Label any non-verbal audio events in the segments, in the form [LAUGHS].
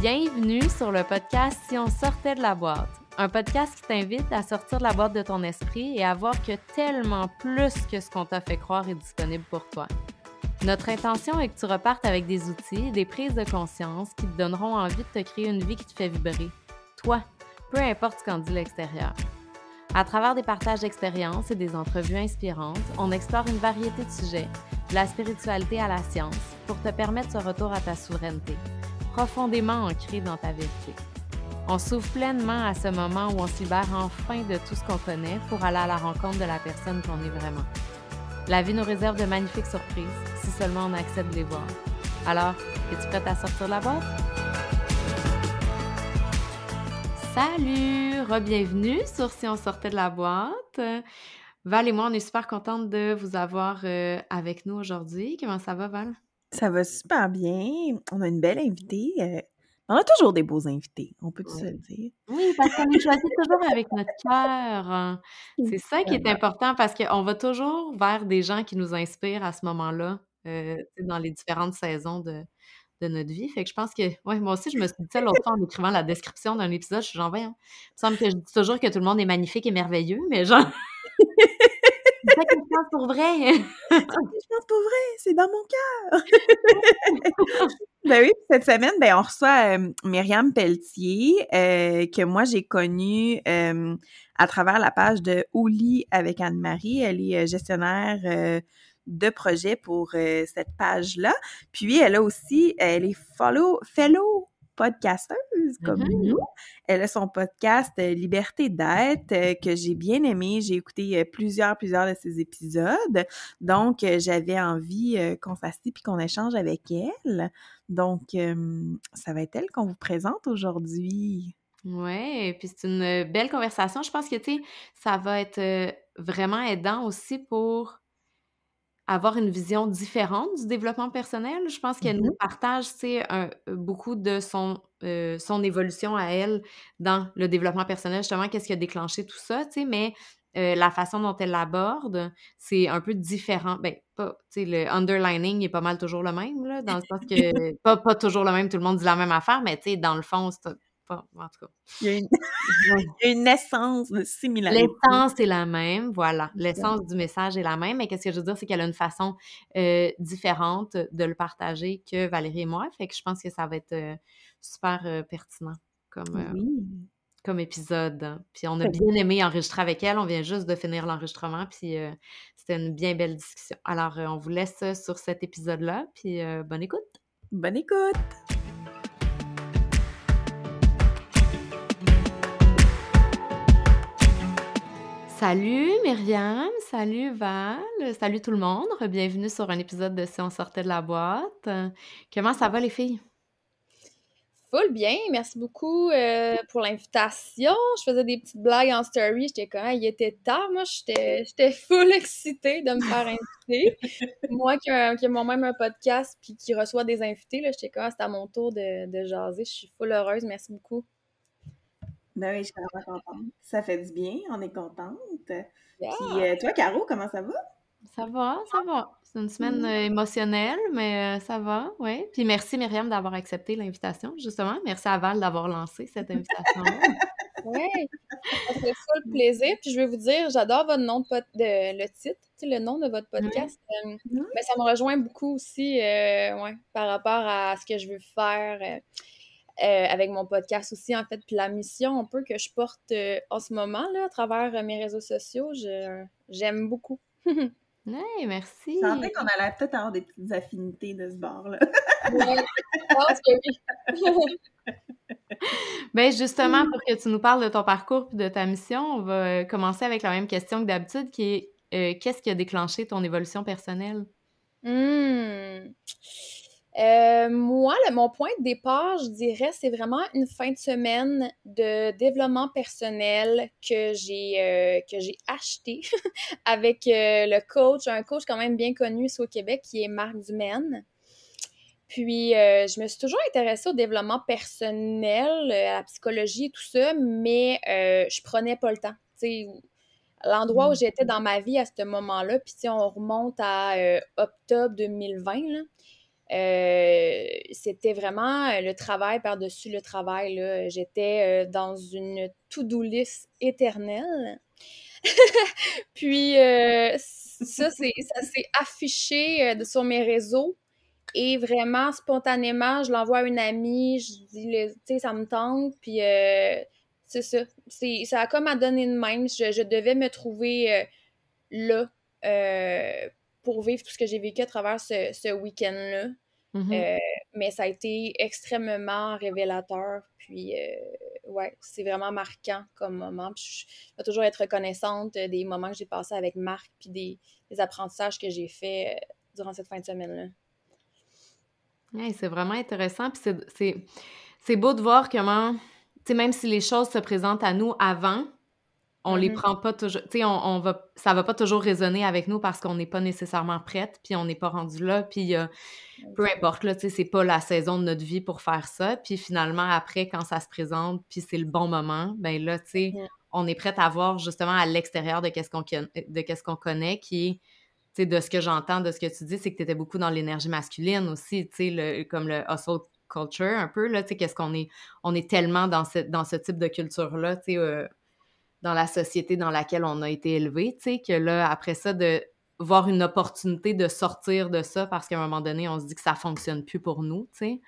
Bienvenue sur le podcast Si on sortait de la boîte, un podcast qui t'invite à sortir de la boîte de ton esprit et à voir que tellement plus que ce qu'on t'a fait croire est disponible pour toi. Notre intention est que tu repartes avec des outils, des prises de conscience qui te donneront envie de te créer une vie qui te fait vibrer. Toi, peu importe ce qu'en dit l'extérieur. À travers des partages d'expériences et des entrevues inspirantes, on explore une variété de sujets, de la spiritualité à la science, pour te permettre ce retour à ta souveraineté, profondément ancré dans ta vérité. On s'ouvre pleinement à ce moment où on se libère enfin de tout ce qu'on connaît pour aller à la rencontre de la personne qu'on est vraiment. La vie nous réserve de magnifiques surprises si seulement on accepte de les voir. Alors, es-tu prête à sortir de la boîte? Salut! Re-bienvenue sur Si on sortait de la boîte. Val et moi, on est super contentes de vous avoir euh, avec nous aujourd'hui. Comment ça va, Val? Ça va super bien. On a une belle invitée. euh, On a toujours des beaux invités, on peut se Ouais. le dire. Oui, parce qu'on les choisit toujours avec notre cœur. hein. C'est ça qui est important parce qu'on va toujours vers des gens qui nous inspirent à ce moment-là, euh, dans les différentes saisons de, de notre vie. Fait que je pense que, ouais, moi aussi, je me suis dit ça l'autre fois en écrivant la description d'un épisode. Je suis genre, voyons, il me semble que je dis toujours que tout le monde est magnifique et merveilleux, mais genre, je pense pour vrai. Pour vrai, c'est dans mon cœur. [LAUGHS] ben oui, cette semaine, ben on reçoit Myriam Pelletier, euh, que moi j'ai connue à travers la page de Ouli avec Anne-Marie. Elle est euh, gestionnaire euh, de projet pour cette page-là. Puis elle a aussi, elle est follow, fellow podcasteuse comme Mhm. nous. Elle a son podcast euh, Liberté d'être euh, que j'ai bien aimé. J'ai écouté euh, plusieurs, plusieurs de ses épisodes. Donc, j'avais envie qu'on s'assied puis qu'on échange avec elle. Donc, ça va être elle qu'on vous présente aujourd'hui. Ouais, puis c'est une belle conversation. Je pense que, tu sais, ça va être vraiment aidant aussi pour avoir une vision différente du développement personnel. Je pense qu'elle nous partage, tu sais, un- beaucoup de son, euh, son évolution à elle dans le développement personnel, justement, qu'est-ce qui a déclenché tout ça, mais euh, la façon dont elle l'aborde, c'est un peu différent. Ben, pas, le underlining est pas mal toujours le même, là, dans le sens que, [LAUGHS] pas, pas toujours le même, tout le monde dit la même affaire, mais dans le fond, c'est pas, en tout cas. Il y a une, [LAUGHS] Ouais. [LAUGHS] il y a une essence de similarité. L'essence est la même, voilà. L'essence du message est la même, mais qu'est-ce que je veux dire, c'est qu'elle a une façon euh, différente de le partager que Valérie et moi. Fait que je pense que ça va être euh, super euh, pertinent comme, Oui. comme épisode. Puis on a bien aimé enregistrer avec elle. On vient juste de finir l'enregistrement, puis c'était une bien belle discussion. Alors, on vous laisse sur cet épisode-là, puis bonne écoute. Bonne écoute! Salut Myriam, salut Val, salut tout le monde, bienvenue sur un épisode de Si on sortait de la boîte. Comment ça va les filles? Full bien, merci beaucoup euh, pour l'invitation. Je faisais des petites blagues en story, j'étais comme, il était tard, moi j'étais full excitée de me faire [LAUGHS] inviter. moi qui a, qui a moi-même un podcast puis qui reçoit des invités, j'étais comme, Ah, c'est à mon tour de, de jaser, je suis full heureuse, merci beaucoup. Ben oui, je suis vraiment contente. Ça fait du bien, on est contente. Yeah. Puis euh, toi, Caro, comment ça va? Ça va, ça va. C'est une semaine euh, émotionnelle, mais euh, ça va, oui. Puis merci Myriam d'avoir accepté l'invitation, justement. Merci à Val d'avoir lancé cette invitation-là. [LAUGHS] Ouais, ça fait full plaisir. Puis je vais vous dire, j'adore votre nom de, le titre, tu sais, le nom de votre podcast. Mais ça me rejoint beaucoup aussi euh, ouais, par rapport à ce que je veux faire euh, avec mon podcast aussi, en fait. Puis la mission un peu que je porte euh, en ce moment là, à travers euh, mes réseaux sociaux, je- j'aime beaucoup. [LAUGHS] Hey, merci. Je sentais qu'on allait peut-être avoir des petites affinités de ce bord-là. Ouais, je pense que oui. [LAUGHS] Ben justement, pour que tu nous parles de ton parcours et de ta mission, on va commencer avec la même question que d'habitude, qui est euh, qu'est-ce qui a déclenché ton évolution personnelle? Hmm. Euh, moi, le- mon point de départ, je dirais, c'est vraiment une fin de semaine de développement personnel que j'ai euh, que j'ai acheté [LAUGHS] avec euh, le coach, un coach quand même bien connu ici au Québec qui est Marc Dumaine. Puis, je me suis toujours intéressée au développement personnel, à la psychologie et tout ça, mais je prenais pas le temps. L'endroit où j'étais dans ma vie à ce moment-là, puis si on remonte à octobre 2020, là, Euh, c'était vraiment le travail par-dessus le travail. J'étais dans une to-do list éternelle. [LAUGHS] Puis ça, ça s'est affiché sur mes réseaux. Et vraiment, spontanément, je l'envoie à une amie, je dis, tu sais, ça me tente, puis c'est ça. Ça a comme à donner une main. Je, devais me trouver là pour vivre tout ce que j'ai vécu à travers ce, week-end-là. Mm-hmm. Euh, mais ça a été extrêmement révélateur. Puis, euh, ouais, c'est vraiment marquant comme moment. je vais toujours être reconnaissante des moments que j'ai passés avec Marc, puis des, apprentissages que j'ai faits euh, durant cette fin de semaine-là. Ouais, c'est vraiment intéressant. Puis c'est beau de voir comment, tu sais, même si les choses se présentent à nous avant, on les mm-hmm. prend pas toujours, tu sais, on, va, ça va pas toujours résonner avec nous parce qu'on n'est pas nécessairement prête, puis on n'est pas rendu là, puis peu importe, là, tu sais, c'est pas la saison de notre vie pour faire ça, puis finalement, après, quand ça se présente, puis c'est le bon moment, ben là, tu sais, on est prête à voir justement à l'extérieur de qu'est-ce qu'on de qu'est-ce qu'on connaît, qui est, tu sais, de ce que j'entends, de ce que tu dis, c'est que tu étais beaucoup dans l'énergie masculine aussi, tu sais, comme le hustle culture un peu, là, tu sais, qu'est-ce qu'on est, on est tellement dans ce, dans ce type de culture-là, tu sais, euh, dans la société dans laquelle on a été élevé, tu sais, que là, après ça, de voir une opportunité de sortir de ça parce qu'à un moment donné, on se dit que ça fonctionne plus pour nous, tu sais,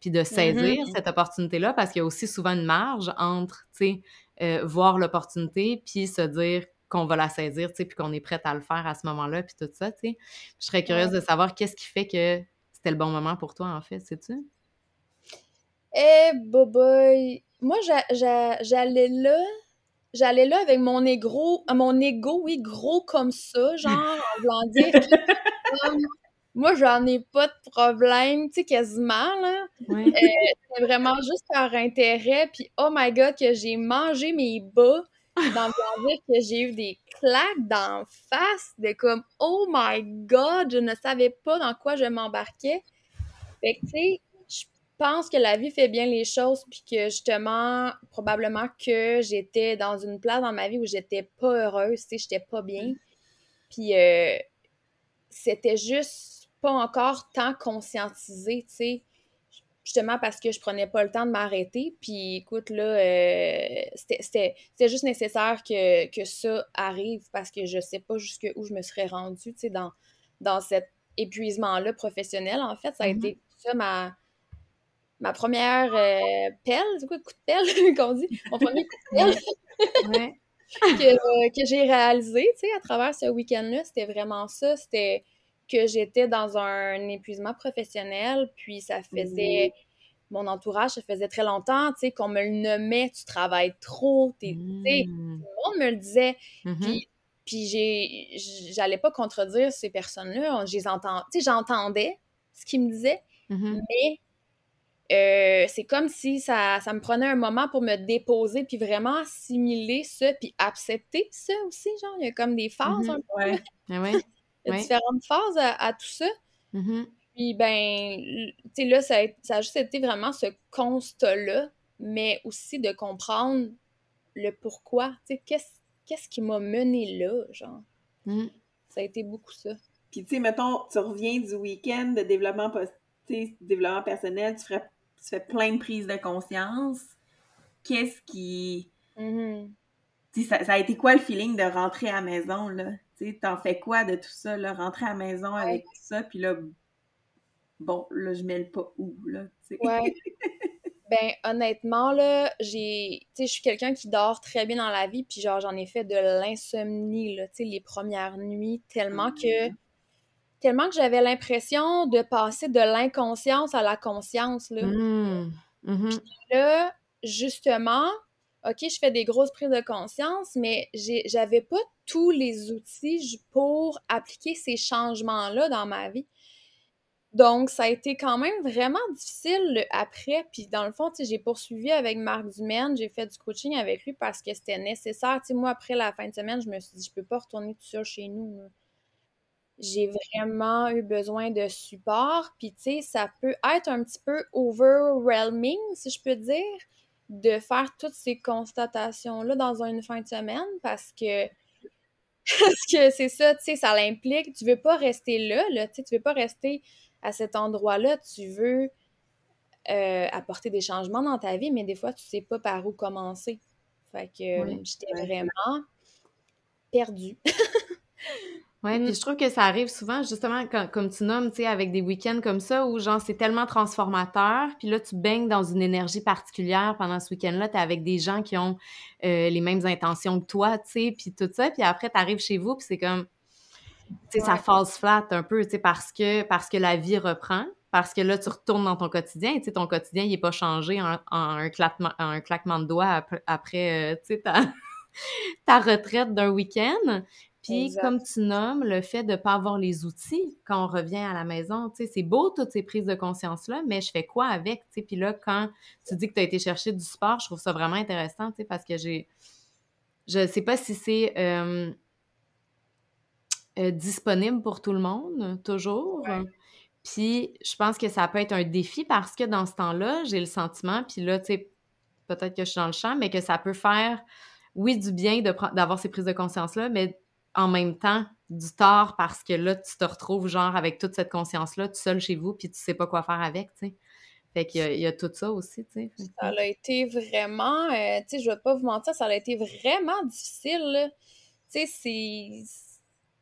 puis de saisir mm-hmm. cette opportunité-là parce qu'il y a aussi souvent une marge entre, tu sais, euh, voir l'opportunité puis se dire qu'on va la saisir, tu sais, puis qu'on est prête à le faire à ce moment-là, puis tout ça, tu sais. Je serais curieuse de savoir qu'est-ce qui fait que c'était le bon moment pour toi, en fait, sais-tu? Eh, boy, moi, j'allais là j'allais là avec mon ego, mon ego, oui, gros comme ça, [LAUGHS] genre, en voulant dire moi, j'en ai pas de problème, tu sais, quasiment, là. Euh, c'est vraiment juste par intérêt, puis oh my God, que j'ai mangé mes bas, dans le dire que j'ai eu des claques d'en face, de comme, oh my God, je ne savais pas dans quoi je m'embarquais. Fait que, tu sais, pense que la vie fait bien les choses, puis que justement, probablement que j'étais dans une place dans ma vie où j'étais pas heureuse, tu sais, j'étais pas bien. Puis euh, c'était juste pas encore tant conscientisé, tu sais, justement parce que je prenais pas le temps de m'arrêter. Puis écoute, là, euh, c'était juste nécessaire que, que, ça arrive parce que je sais pas jusqu'où je me serais rendue, tu sais, dans, dans cet épuisement-là professionnel. En fait, ça a mm-hmm. été ça ma ma première euh, pelle, c'est quoi, coup de pelle [LAUGHS] qu'on dit? Mon premier coup de pelle [LAUGHS] que, j'ai réalisé, tu sais, à travers ce week-end-là, c'était vraiment ça, c'était que j'étais dans un épuisement professionnel, puis ça faisait... Mon entourage, ça faisait très longtemps, tu sais, qu'on me le nommait, tu travailles trop, tu sais, tout le monde me le disait. Mm-hmm. Puis, puis j'allais pas contredire ces personnes-là, j'entendais ce qu'ils me disaient, mm-hmm. mais euh, c'est comme si ça, ça, me prenait un moment pour me déposer, puis vraiment assimiler ça, puis accepter ça aussi, genre, il y a comme des phases mm-hmm. un peu. Ouais. [LAUGHS] Ah il y a différentes phases à, tout ça. Mm-hmm. Puis ben, tu sais, là, ça a, ça a, juste été vraiment ce constat-là, mais aussi de comprendre le pourquoi, tu sais, qu'est-ce, qu'est-ce qui m'a mené là, genre? Mm. Ça a été beaucoup ça. Puis tu sais, mettons, tu reviens du week-end de développement, développement personnel, tu ferais tu fais plein de prises de conscience. Qu'est-ce qui. Mm-hmm. ça, a été quoi le feeling de rentrer à la maison, là? Tu t'en fais quoi de tout ça, là? Rentrer à la maison avec tout ça, puis là, bon, là, je mets le pas où, là? Ouais. [LAUGHS] ben, honnêtement, là, j'ai. Tu sais, je suis quelqu'un qui dort très bien dans la vie, puis genre, j'en ai fait de l'insomnie, là, tu sais, les premières nuits, tellement que mm-hmm tellement que j'avais l'impression de passer de l'inconscience à la conscience. Là. Mmh. Mmh là, justement, OK, je fais des grosses prises de conscience, mais j'avais pas tous les outils pour appliquer ces changements-là dans ma vie. Donc, ça a été quand même vraiment difficile après. Puis, dans le fond, j'ai poursuivi avec Marc Dumaine. J'ai fait du coaching avec lui parce que c'était nécessaire. sais, moi, après la fin de semaine, je me suis dit, je peux pas retourner tout seul chez nous j'ai vraiment eu besoin de support. Puis, tu sais, ça peut être un petit peu overwhelming, si je peux dire, de faire toutes ces constatations-là dans une fin de semaine parce que. [LAUGHS] Parce que c'est ça, tu sais, ça l'implique. Tu veux pas rester là, là, tu sais, tu veux pas rester à cet endroit-là, tu veux euh, apporter des changements dans ta vie, mais des fois, tu sais pas par où commencer. Fait que j'étais vraiment perdue. [LAUGHS] Oui, puis mm. je trouve que ça arrive souvent, justement, comme tu nommes, tu sais, avec des week-ends comme ça, où genre c'est tellement transformateur, puis là tu baignes dans une énergie particulière pendant ce week-end-là, tu es avec des gens qui ont euh, les mêmes intentions que toi, tu sais, puis tout ça, puis après tu arrives chez vous, puis c'est comme, tu sais, ça false flat un peu, tu sais, parce que, parce que la vie reprend, parce que là tu retournes dans ton quotidien, tu sais, ton quotidien il est pas changé en, un, claquement, un claquement de doigts après, euh, tu sais, ta, [LAUGHS] ta retraite d'un week-end. Puis, comme tu nommes, le fait de ne pas avoir les outils quand on revient à la maison, tu sais, c'est beau toutes ces prises de conscience-là, mais je fais quoi avec, tu sais? Puis là, quand tu dis que tu as été chercher du sport, je trouve ça vraiment intéressant, tu sais, parce que j'ai... Je ne sais pas si c'est euh, euh, disponible pour tout le monde, toujours. Puis, je pense que ça peut être un défi parce que dans ce temps-là, j'ai le sentiment, puis là, tu sais, peut-être que je suis dans le champ, mais que ça peut faire, oui, du bien d'avoir ces prises de conscience-là, mais en même temps du tort parce que là, tu te retrouves genre avec toute cette conscience-là, tout seul chez vous, puis tu sais pas quoi faire avec, tu sais. Fait qu'il y, a tout ça aussi, tu sais. Ça a été vraiment, euh, tu sais, je vais pas vous mentir, ça a été vraiment difficile, Tu sais, c'est...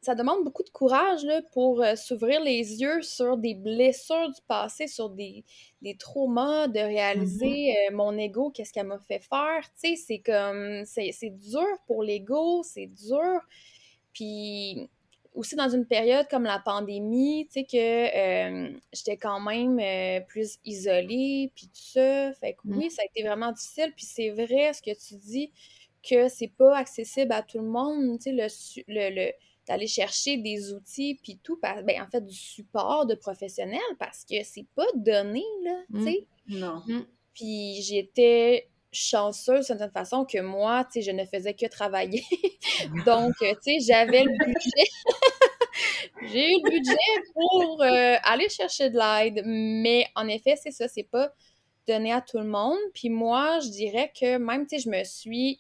Ça demande beaucoup de courage là, pour euh, s'ouvrir les yeux sur des blessures du passé, sur des, des traumas, de réaliser mm-hmm. euh, mon ego, qu'est-ce qu'elle m'a fait faire. Tu sais, c'est comme... C'est dur pour l'ego, c'est dur. Puis aussi dans une période comme la pandémie, tu sais, que euh, j'étais quand même euh, plus isolée, puis tout ça. Fait que oui, mm. ça a été vraiment difficile. Puis c'est vrai ce que tu dis, que c'est pas accessible à tout le monde, tu sais, le, le, d'aller chercher des outils, puis tout, ben, en fait, du support de professionnels, parce que c'est pas donné, là, tu mm. sais. Non. Mm. Puis j'étais chanceuse d'une certaine façon que moi, tu sais, je ne faisais que travailler. [LAUGHS] Donc, euh, tu sais, j'avais le budget. [LAUGHS] J'ai eu le budget pour euh, aller chercher de l'aide. Mais en effet, c'est ça, c'est pas donné à tout le monde. Puis moi, je dirais que même, tu sais, je me suis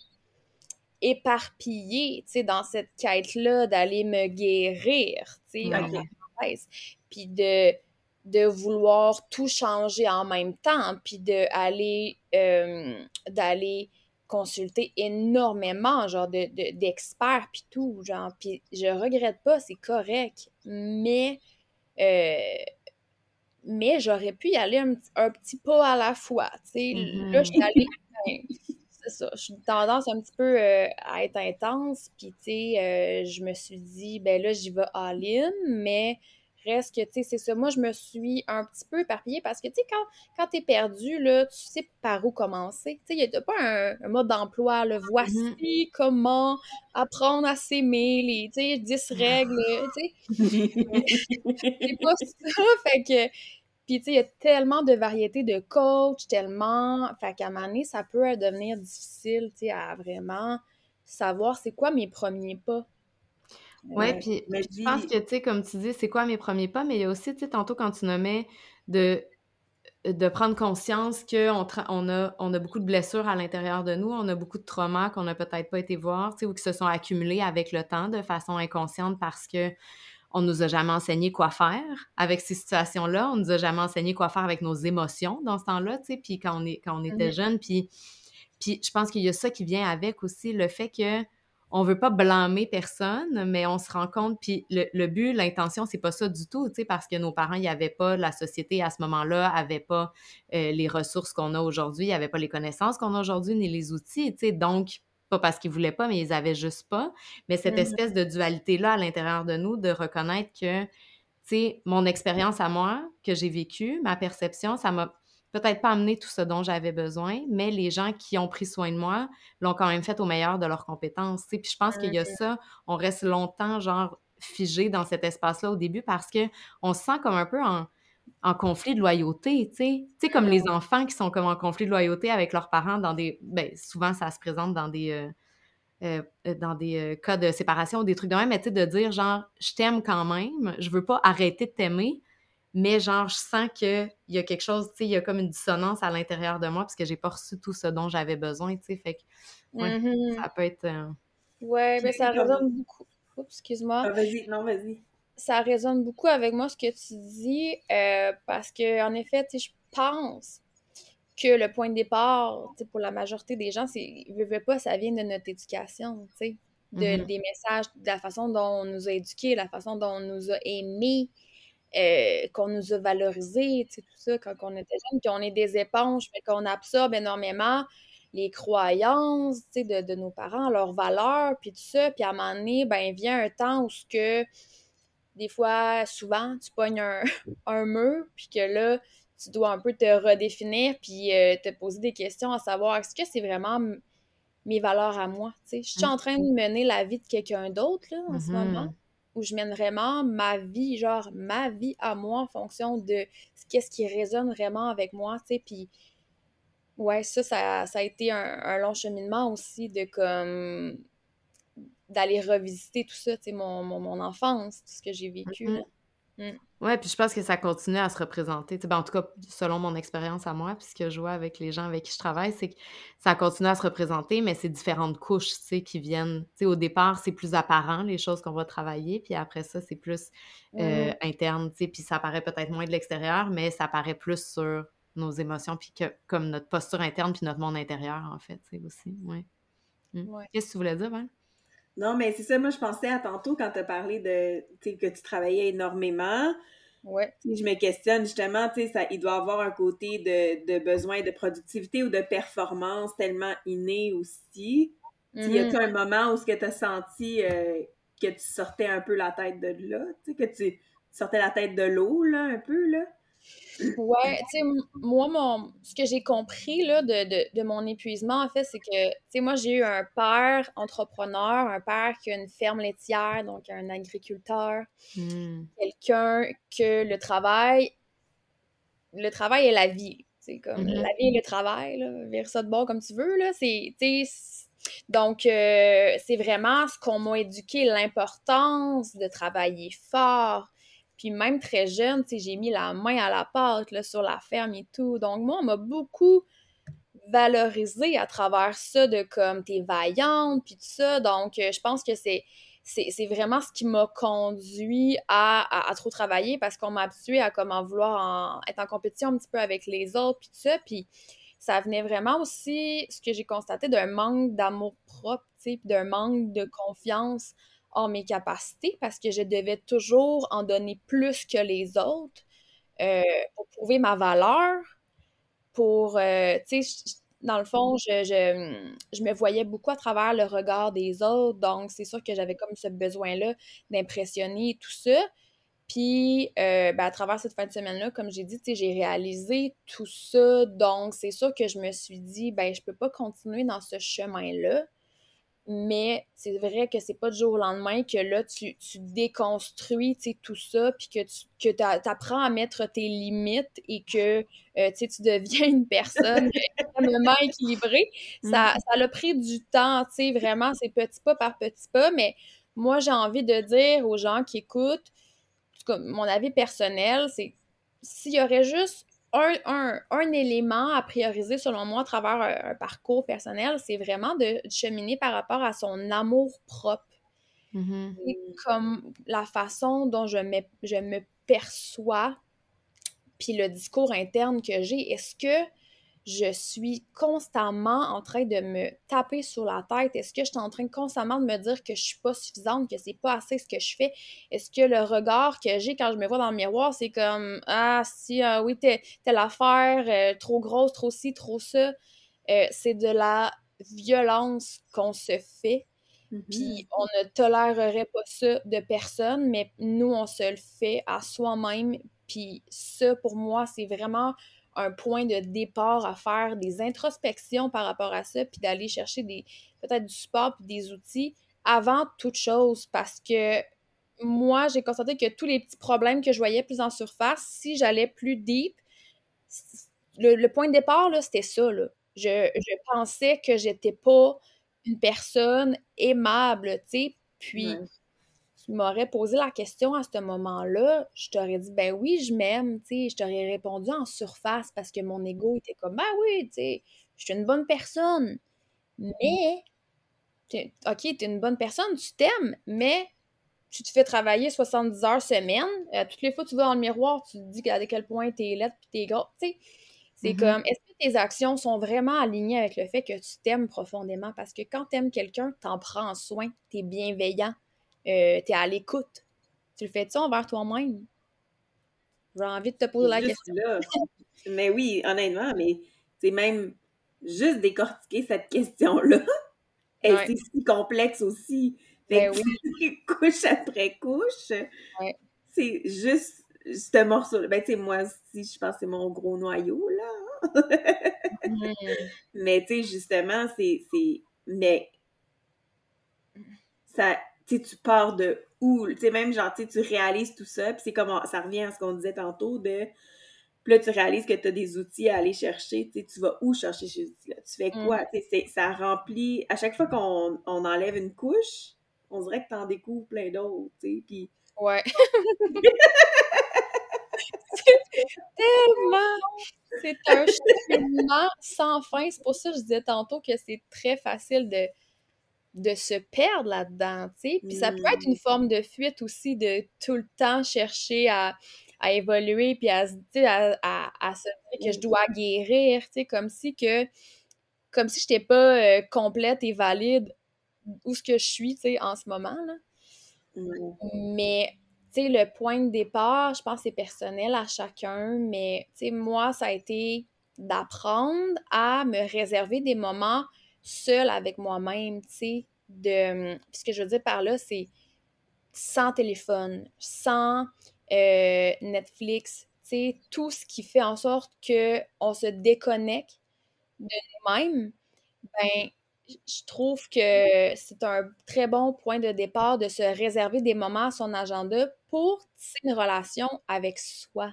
éparpillée, tu sais, dans cette quête-là d'aller me guérir, tu sais, Puis de de vouloir tout changer en même temps, puis d'aller euh, d'aller consulter énormément, genre, d'experts, de, puis tout, genre, puis je regrette pas, c'est correct, mais, euh, mais j'aurais pu y aller un, petit pas à la fois, tu sais, mm-hmm. là, je suis allée, c'est ça, je suis tendance un petit peu euh, à être intense, puis, tu sais, je me suis dit, ben là, j'y vais all-in, mais reste que, tu sais, c'est ça. Moi, je me suis un petit peu éparpillée parce que, tu sais, quand, quand t'es perdu, là, tu sais par où commencer. Tu sais, il n'y a pas un, mode d'emploi, le voici mm-hmm. comment apprendre à s'aimer, les, tu sais, 10 règles, tu sais. [LAUGHS] c'est pas ça. Fait que, puis, tu sais, il y a tellement de variétés de coachs, tellement. Fait qu'à un moment donné, ça peut devenir difficile, tu sais, à vraiment savoir c'est quoi mes premiers pas. Oui, puis, je pense que, tu sais, comme tu dis, c'est quoi mes premiers pas, mais il y a aussi, tu sais, tantôt quand tu nommais de, de prendre conscience qu'on on a, on a beaucoup de blessures à l'intérieur de nous, on a beaucoup de traumas qu'on n'a peut-être pas été voir, tu sais, ou qui se sont accumulés avec le temps de façon inconsciente parce que on nous a jamais enseigné quoi faire avec ces situations-là, on nous a jamais enseigné quoi faire avec nos émotions dans ce temps-là, tu sais, puis quand on, est, quand on était mm-hmm. jeune, puis, puis je pense qu'il y a ça qui vient avec aussi, le fait que on veut pas blâmer personne, mais on se rend compte, puis le, but, l'intention, c'est pas ça du tout, tu sais, parce que nos parents, il n'y avait pas, la société à ce moment-là avait pas euh, les ressources qu'on a aujourd'hui, il n'y avait pas les connaissances qu'on a aujourd'hui, ni les outils, tu sais, donc, pas parce qu'ils voulaient pas, mais ils avaient juste pas. Mais cette mmh espèce de dualité-là à l'intérieur de nous, de reconnaître que, tu sais, mon expérience à moi, que j'ai vécue, ma perception, ça m'a peut-être pas amené tout ce dont j'avais besoin, mais les gens qui ont pris soin de moi l'ont quand même fait au meilleur de leurs compétences. Puis je pense qu'il y a ça, on reste longtemps, genre, figé dans cet espace-là au début parce que on se sent comme un peu en, conflit de loyauté, tu sais. Tu sais, comme les enfants qui sont comme en conflit de loyauté avec leurs parents dans des... Ben, souvent, ça se présente dans des... Euh, euh, euh, dans des cas de séparation ou des trucs de même, mais tu sais, de dire genre, je t'aime quand même, je veux pas arrêter de t'aimer, mais genre, je sens qu'il y a quelque chose, tu sais, il y a comme une dissonance à l'intérieur de moi parce que j'ai pas reçu tout ce dont j'avais besoin, tu sais, fait que mm-hmm. ça peut être... Euh, ouais, mais ça résonne beaucoup. Oups, excuse-moi. Ah, vas-y, non, vas-y. ça résonne beaucoup avec moi ce que tu dis, euh, parce que en effet, je pense que le point de départ, pour la majorité des gens, c'est, veut, pas, ça vient de notre éducation, tu sais, de, mm-hmm. des messages, de la façon dont on nous a éduqués, la façon dont on nous a aimés, euh, qu'on nous a valorisés, tu sais, tout ça, quand on était jeunes, qu'on est des éponges, mais qu'on absorbe énormément les croyances, tu sais, de, de, nos parents, leurs valeurs, puis tout ça, puis à un moment donné, ben, vient un temps où ce que, des fois, souvent, tu pognes un, [LAUGHS] un mur, puis que là, tu dois un peu te redéfinir puis euh, te poser des questions à savoir est-ce que c'est vraiment mes valeurs à moi, tu sais? Je suis en train de mener la vie de quelqu'un d'autre, là, en ce moment, mm-hmm. Où je mène vraiment ma vie, genre, ma vie à moi en fonction de qu'est-ce qui résonne vraiment avec moi, tu sais, puis... Ouais, ça, ça, a été un, long cheminement aussi de comme d'aller revisiter tout ça, tu sais, mon, mon, enfance, tout ce que j'ai vécu. Mm-hmm. Mm. Ouais, puis je pense que ça continue à se représenter. Ben, en tout cas, selon mon expérience à moi, puis ce que je vois avec les gens avec qui je travaille, c'est que ça continue à se représenter, mais c'est différentes couches, tu sais, qui viennent. Tu sais, au départ, c'est plus apparent, les choses qu'on va travailler, puis après ça, c'est plus euh, interne, tu sais, puis ça paraît peut-être moins de l'extérieur, mais ça paraît plus sur nos émotions, puis que, comme notre posture interne, puis notre monde intérieur, en fait, tu sais, aussi. Ouais. Mm. Qu'est-ce que tu voulais dire, Val? Non, mais c'est ça, moi je pensais à tantôt quand tu as parlé de que tu travaillais énormément. Ouais. Je me questionne justement, tu sais, il doit avoir un côté de, de, besoin de productivité ou de performance tellement inné aussi. Mm Y a-tu un moment où ce que tu as senti euh, que tu sortais un peu la tête de là, tu sais, que tu sortais la tête de l'eau, là, un peu, là? Ouais, tu sais, moi, mon, ce que j'ai compris là, de, de, mon épuisement, en fait, c'est que, tu sais, moi, j'ai eu un père entrepreneur, un père qui a une ferme laitière, donc un agriculteur, hmm. quelqu'un que le travail, le travail est la vie. C'est comme mm-hmm. la vie et le travail, là, vire ça de bord comme tu veux, là. C'est, donc, euh, c'est vraiment ce qu'on m'a éduqué, l'importance de travailler fort, puis même très jeune, tu sais, j'ai mis la main à la pâte là, sur la ferme et tout. Donc moi, on m'a beaucoup valorisé à travers ça de comme t'es vaillante puis tout ça. Donc euh, je pense que c'est c'est vraiment ce qui m'a conduit à, à, trop travailler parce qu'on m'a habitué à comment vouloir être en compétition un petit peu avec les autres puis tout ça. Puis ça venait vraiment aussi, ce que j'ai constaté, d'un manque d'amour propre, tu sais, d'un manque de confiance en mes capacités parce que je devais toujours en donner plus que les autres euh, pour prouver ma valeur, pour, euh, tu sais, dans le fond, je, je, me voyais beaucoup à travers le regard des autres, donc c'est sûr que j'avais comme ce besoin-là d'impressionner tout ça. Puis, euh, ben, à travers cette fin de semaine-là, comme j'ai dit, j'ai réalisé tout ça. Donc, c'est sûr que je me suis dit, ben, je peux pas continuer dans ce chemin-là mais c'est vrai que c'est pas du jour au lendemain que là, tu, tu déconstruis tout ça, puis que tu que apprends à mettre tes limites et que euh, tu deviens une personne [LAUGHS] extrêmement équilibrée. Ça, mm. ça a pris du temps, tu sais, vraiment, c'est petit pas par petit pas, mais moi, j'ai envie de dire aux gens qui écoutent, mon avis personnel, c'est s'il y aurait juste un, élément à prioriser selon moi à travers un, parcours personnel, c'est vraiment de, cheminer par rapport à son amour propre. Mm-hmm. comme la façon dont je me, je me perçois, puis le discours interne que j'ai. Est-ce que je suis constamment en train de me taper sur la tête? Est-ce que je suis en train constamment de me dire que je suis pas suffisante, que c'est pas assez ce que je fais? Est-ce que le regard que j'ai quand je me vois dans le miroir, c'est comme Ah, si, euh, oui, t'es l'affaire, euh, trop grosse, trop ci, trop ça? Euh, c'est de la violence qu'on se fait. Mm-hmm. Puis on ne tolérerait pas ça de personne, mais nous, on se le fait à soi-même. Puis ça, pour moi, c'est vraiment un point de départ à faire des introspections par rapport à ça, puis d'aller chercher des peut-être du support puis des outils avant toute chose parce que moi, j'ai constaté que tous les petits problèmes que je voyais plus en surface, si j'allais plus deep, le, point de départ, c'était ça. Là. Je, pensais que j'étais pas une personne aimable, tu sais. Puis, tu m'aurais posé la question à ce moment-là, je t'aurais dit, ben oui, je m'aime, tu sais, je t'aurais répondu en surface parce que mon ego était comme, ben oui, tu sais, je suis une bonne personne. Mais, ok, tu es une bonne personne, tu t'aimes, mais tu te fais travailler 70 heures semaine, euh, toutes les fois que tu vas dans le miroir, tu te dis à quel point t'es laide puis t'es gros. Tu sais, c'est Mhm. comme, est-ce que tes actions sont vraiment alignées avec le fait que tu t'aimes profondément? Parce que quand t'aimes quelqu'un, t'en prends soin, t'es bienveillant, euh, t'es à l'écoute. Tu le fais-tu envers toi-même? J'ai envie de te poser la question. là. Mais oui, honnêtement, mais c'est même juste décortiquer cette question-là. [LAUGHS] Et Ouais. c'est si complexe aussi. Fait Ben que [LAUGHS] tu- couche après couche. Ouais. C'est juste ce morceau. Ben, tu sais, moi aussi, je pense que c'est mon gros noyau, là. Mhm. [LAUGHS] Mais, tu sais, justement, c'est. c'est- Mais. Ça. Tu sais, tu pars de où? Tu sais, même, genre, tu réalises tout ça, puis c'est comme. Ça revient à ce qu'on disait tantôt de. Puis là, tu réalises que tu as des outils à aller chercher. Tu tu vas où chercher ces outils-là? Tu fais quoi? Tu sais, c'est- ça remplit... À chaque fois qu'on on enlève une couche, on dirait que tu en découvres plein d'autres, tu sais. Puis Ouais. [LAUGHS] c'est tellement. C'est un cheminement sans fin. C'est pour ça que je disais tantôt que c'est très facile de, de se perdre là-dedans, tu sais. Puis ça peut être Mm. une forme de fuite aussi, de tout le temps chercher à, à évoluer, puis à, à, à, à se dire que je dois guérir, tu sais, comme si que. Comme si je n'étais pas euh, complète et valide où ce que je suis, tu sais, en ce moment, là. mm, Mais, tu sais, le point de départ, je pense que c'est personnel à chacun, mais, tu sais, moi, ça a été d'apprendre à me réserver des moments seuls avec moi-même, tu sais, de... Puis ce que je veux dire par là, c'est sans téléphone, sans euh, Netflix, tu sais, tout ce qui fait en sorte qu'on se déconnecte de nous-mêmes, ben, je trouve que c'est un très bon point de départ de se réserver des moments à son agenda pour tisser une relation avec soi.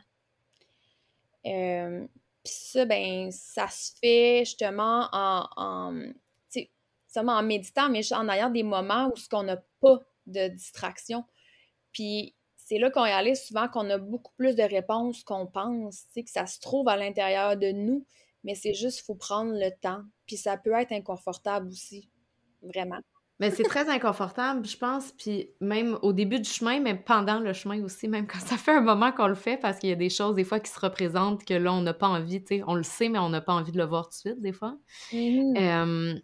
Euh, Puis ça, ben, ça se fait justement en, seulement en méditant, mais en ayant des moments où ce qu'on n'a pas de distraction. Puis c'est là qu'on réalise souvent qu'on a beaucoup plus de réponses qu'on pense, que ça se trouve à l'intérieur de nous, mais c'est juste, faut prendre le temps. Puis ça peut être inconfortable aussi, vraiment. Mais c'est très inconfortable, je pense, puis même au début du chemin, mais pendant le chemin aussi, même quand ça fait un moment qu'on le fait, parce qu'il y a des choses des fois qui se représentent que là, on n'a pas envie, tu sais, on le sait, mais on n'a pas envie de le voir tout de suite, des fois. Mhm. Euh,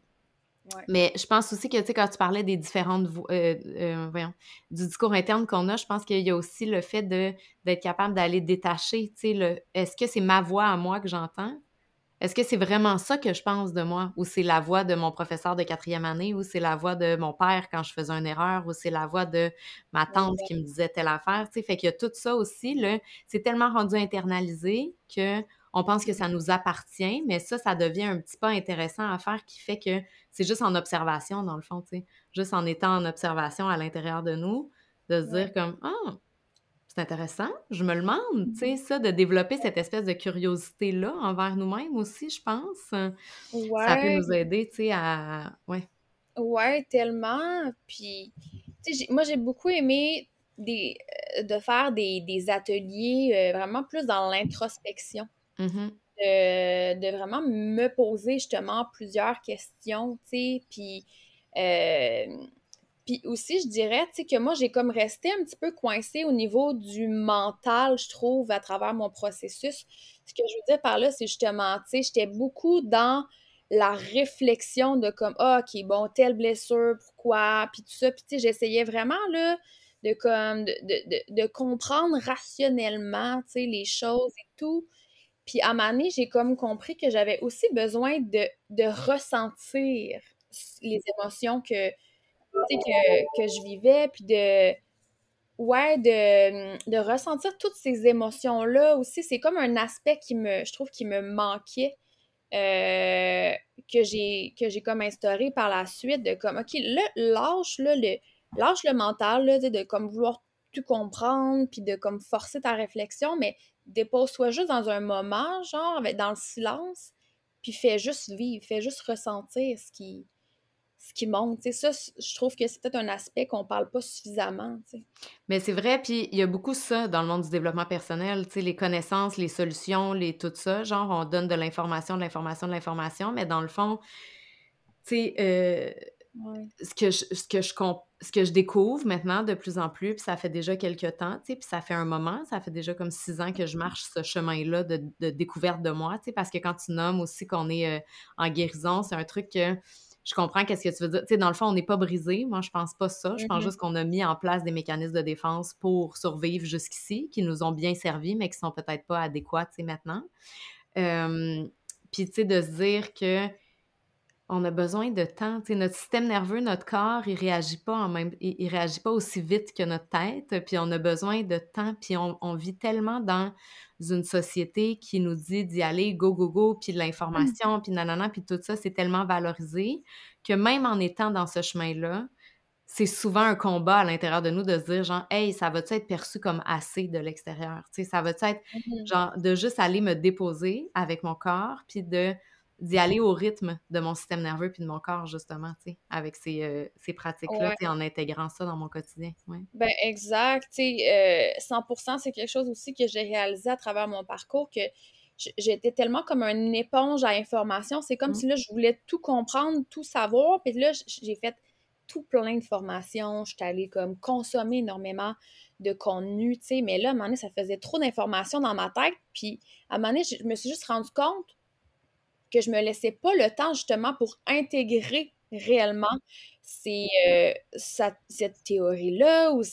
Ouais. Mais je pense aussi que, tu sais, quand tu parlais des différentes, vo- euh, euh, voyons, du discours interne qu'on a, je pense qu'il y a aussi le fait d'être capable d'aller détacher, tu sais, est-ce que c'est ma voix à moi que j'entends? Est-ce que c'est vraiment ça que je pense de moi? Ou c'est la voix de mon professeur de quatrième année? Ou c'est la voix de mon père quand je faisais une erreur? Ou c'est la voix de ma tante qui me disait telle affaire? Tu sais, fait qu'il y a tout ça aussi, là. C'est tellement rendu internalisé que on pense que ça nous appartient, mais ça, ça devient un petit pas intéressant à faire qui fait que c'est juste en observation, dans le fond, tu sais. Juste en étant en observation à l'intérieur de nous, de se Ouais. dire comme, ah, c'est intéressant, je me le demande, tu sais, ça, de développer cette espèce de curiosité-là envers nous-mêmes aussi, je pense. Ça peut nous aider, tu sais, à... Ouais. ouais, tellement. Puis, tu sais, moi, j'ai beaucoup aimé des, euh, de faire des, des ateliers euh, vraiment plus dans l'introspection. Mhm. de, vraiment me poser justement plusieurs questions, tu sais, puis, euh, puis aussi, je dirais, tu sais, que moi, j'ai comme resté un petit peu coincée au niveau du mental, je trouve, à travers mon processus. Ce que je veux dire par là, c'est justement, tu sais, j'étais beaucoup dans la réflexion de comme, ah, OK, bon, telle blessure, pourquoi, puis tout ça, puis tu sais, j'essayais vraiment, là, de comme, de, de, de comprendre rationnellement, tu sais, les choses et tout. Puis à moment donné, j'ai comme compris que j'avais aussi besoin de, de ressentir les émotions que, que, que je vivais, puis de, ouais, de, de ressentir toutes ces émotions-là aussi. C'est comme un aspect qui me, je trouve, qui me manquait, euh, que j'ai que j'ai comme instauré par la suite, de comme, OK, là, lâche, là, le, lâche le mental, là, sais, de comme vouloir tout comprendre, puis de comme forcer ta réflexion, mais dépose-toi juste dans un moment, genre, avec- dans le silence, puis fais juste vivre, fais juste ressentir ce qui, ce qui monte. Tu sais, ça, je trouve que c'est peut-être un aspect qu'on parle pas suffisamment, tu sais. Mais c'est vrai, puis il y a beaucoup ça dans le monde du développement personnel, les connaissances, les solutions, les tout ça, genre on donne de l'information, de l'information, de l'information, mais dans le fond, tu sais, euh, ce que je, ce que je ce que je découvre maintenant de plus en plus, puis ça fait déjà quelques temps, tu sais, puis ça fait un moment, ça fait déjà comme six ans que je marche ce chemin-là de, découverte de moi, tu sais, parce que quand tu nommes aussi qu'on est euh, en guérison, c'est un truc que je comprends qu'est-ce que tu veux dire. Tu sais, dans le fond, on n'est pas brisé. Moi, je pense pas ça. Je pense mm-hmm. juste qu'on a mis en place des mécanismes de défense pour survivre jusqu'ici, qui nous ont bien servi, mais qui sont peut-être pas adéquats, tu sais, maintenant. puis, tu sais, de se dire que on a besoin de temps. notre système nerveux, notre corps, il réagit pas en même, il, réagit pas aussi vite que notre tête. Puis on a besoin de temps. Puis on, vit tellement dans une société qui nous dit d'y aller go go go, puis de l'information, mmh. puis nanana, puis tout ça, c'est tellement valorisé que même en étant dans ce chemin-là, c'est souvent un combat à l'intérieur de nous de se dire genre hey ça va-tu être perçu comme assez de l'extérieur tu sais ça va-tu être mmh genre de juste aller me déposer avec mon corps puis de d'y aller au rythme de mon système nerveux puis de mon corps, justement, tu sais, avec ces, euh, ces pratiques-là, en intégrant ça dans mon quotidien. Ouais. Ben, exact. Tu sais, 100 c'est quelque chose aussi que j'ai réalisé à travers mon parcours que j'étais tellement comme une éponge à information. C'est comme mmh. si là, je voulais tout comprendre, tout savoir. Puis là, j'ai fait tout plein de formations. J'étais allée comme consommer énormément de contenu, tu sais. Mais là, à un moment donné, ça faisait trop d'informations dans ma tête. Puis à un moment donné, je me suis juste rendu compte que je me laissais pas le temps justement pour intégrer réellement euh, cette théorie-là ou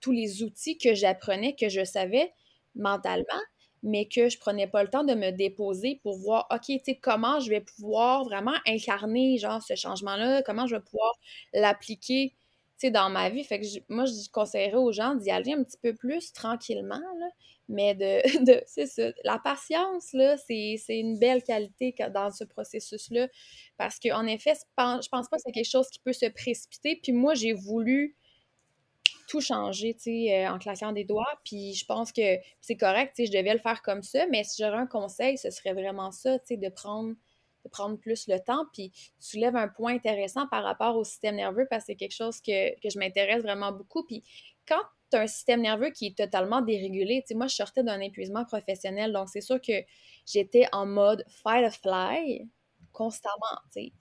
tous les outils que j'apprenais, que je savais mentalement, mais que je prenais pas le temps de me déposer pour voir, OK, tu sais, comment je vais pouvoir vraiment incarner, genre, ce changement-là, comment je vais pouvoir l'appliquer, tu dans ma vie. Fait que moi, je conseillerais aux gens d'y aller un petit peu plus tranquillement, mais de, [LAUGHS] de c'est ça. La patience, là, c'est, une belle qualité dans ce processus-là. Parce qu'en effet, je pense pas que c'est quelque chose qui peut se précipiter. Puis moi, j'ai voulu tout changer, tu sais, euh, en claquant des doigts. Puis je pense que c'est correct, tu je devais le faire comme ça. Mais si j'aurais un conseil, ce serait vraiment ça, tu sais, de prendre de prendre plus le temps. Puis tu soulèves un point intéressant par rapport au système nerveux parce que c'est quelque chose que, que je m'intéresse vraiment beaucoup. Puis quand un système nerveux qui est totalement dérégulé. moi, je sortais d'un épuisement professionnel, donc c'est sûr que j'étais en mode fight or fly constamment, Puis,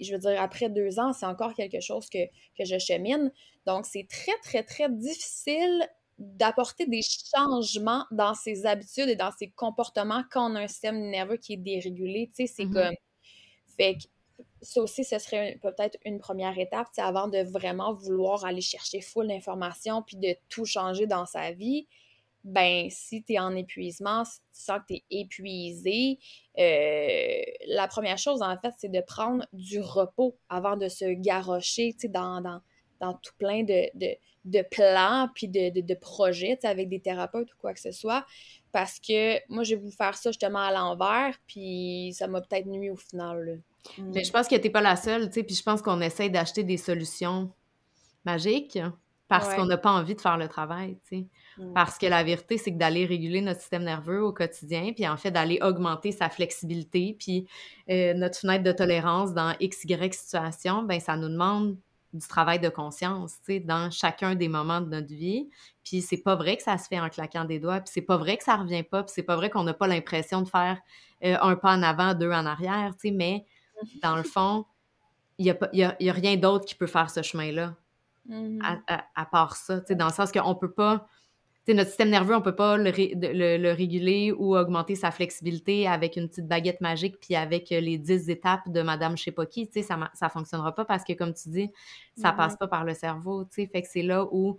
je veux dire, après deux ans, c'est encore quelque chose que, je chemine. Donc, c'est très, très, très difficile d'apporter des changements dans ses habitudes et dans ses comportements quand on a un système nerveux qui est dérégulé. c'est mm-hmm. comme... Fait que ça aussi, ce serait peut-être une première étape, avant de vraiment vouloir aller chercher full d'informations puis de tout changer dans sa vie. Ben, si tu es en épuisement, si tu sens que tu es épuisé, euh, la première chose, en fait, c'est de prendre du repos avant de se garrocher dans, dans, dans tout plein de, de, plans puis de, de, projets avec des thérapeutes ou quoi que ce soit. Parce que moi, j'ai voulu faire ça justement à l'envers, puis ça m'a peut-être nuit au final. Mais je pense que t'es pas la seule, tu sais, puis je pense qu'on essaye d'acheter des solutions magiques parce qu'on n'a pas envie de faire le travail, tu sais. Mm. Parce que la vérité, c'est que d'aller réguler notre système nerveux au quotidien, puis en fait d'aller augmenter sa flexibilité, puis euh, notre fenêtre de tolérance dans x, y situation, ben ça nous demande du travail de conscience, tu sais, dans chacun des moments de notre vie. Puis c'est pas vrai que ça se fait en claquant des doigts, puis c'est pas vrai que ça revient pas, puis c'est pas vrai qu'on n'a pas l'impression de faire euh, un pas en avant, deux en arrière, tu sais, mais dans le fond, il n'y a, y a, rien d'autre qui peut faire ce chemin-là, mm-hmm. à, part ça, dans le sens qu'on ne peut pas, notre système nerveux, on ne peut pas le, réguler ou augmenter sa flexibilité avec une petite baguette magique puis avec les dix étapes de Madame je sais pas qui, ça ne fonctionnera pas parce que, comme tu dis, ça ne passe mm-hmm. pas par le cerveau, fait que c'est là où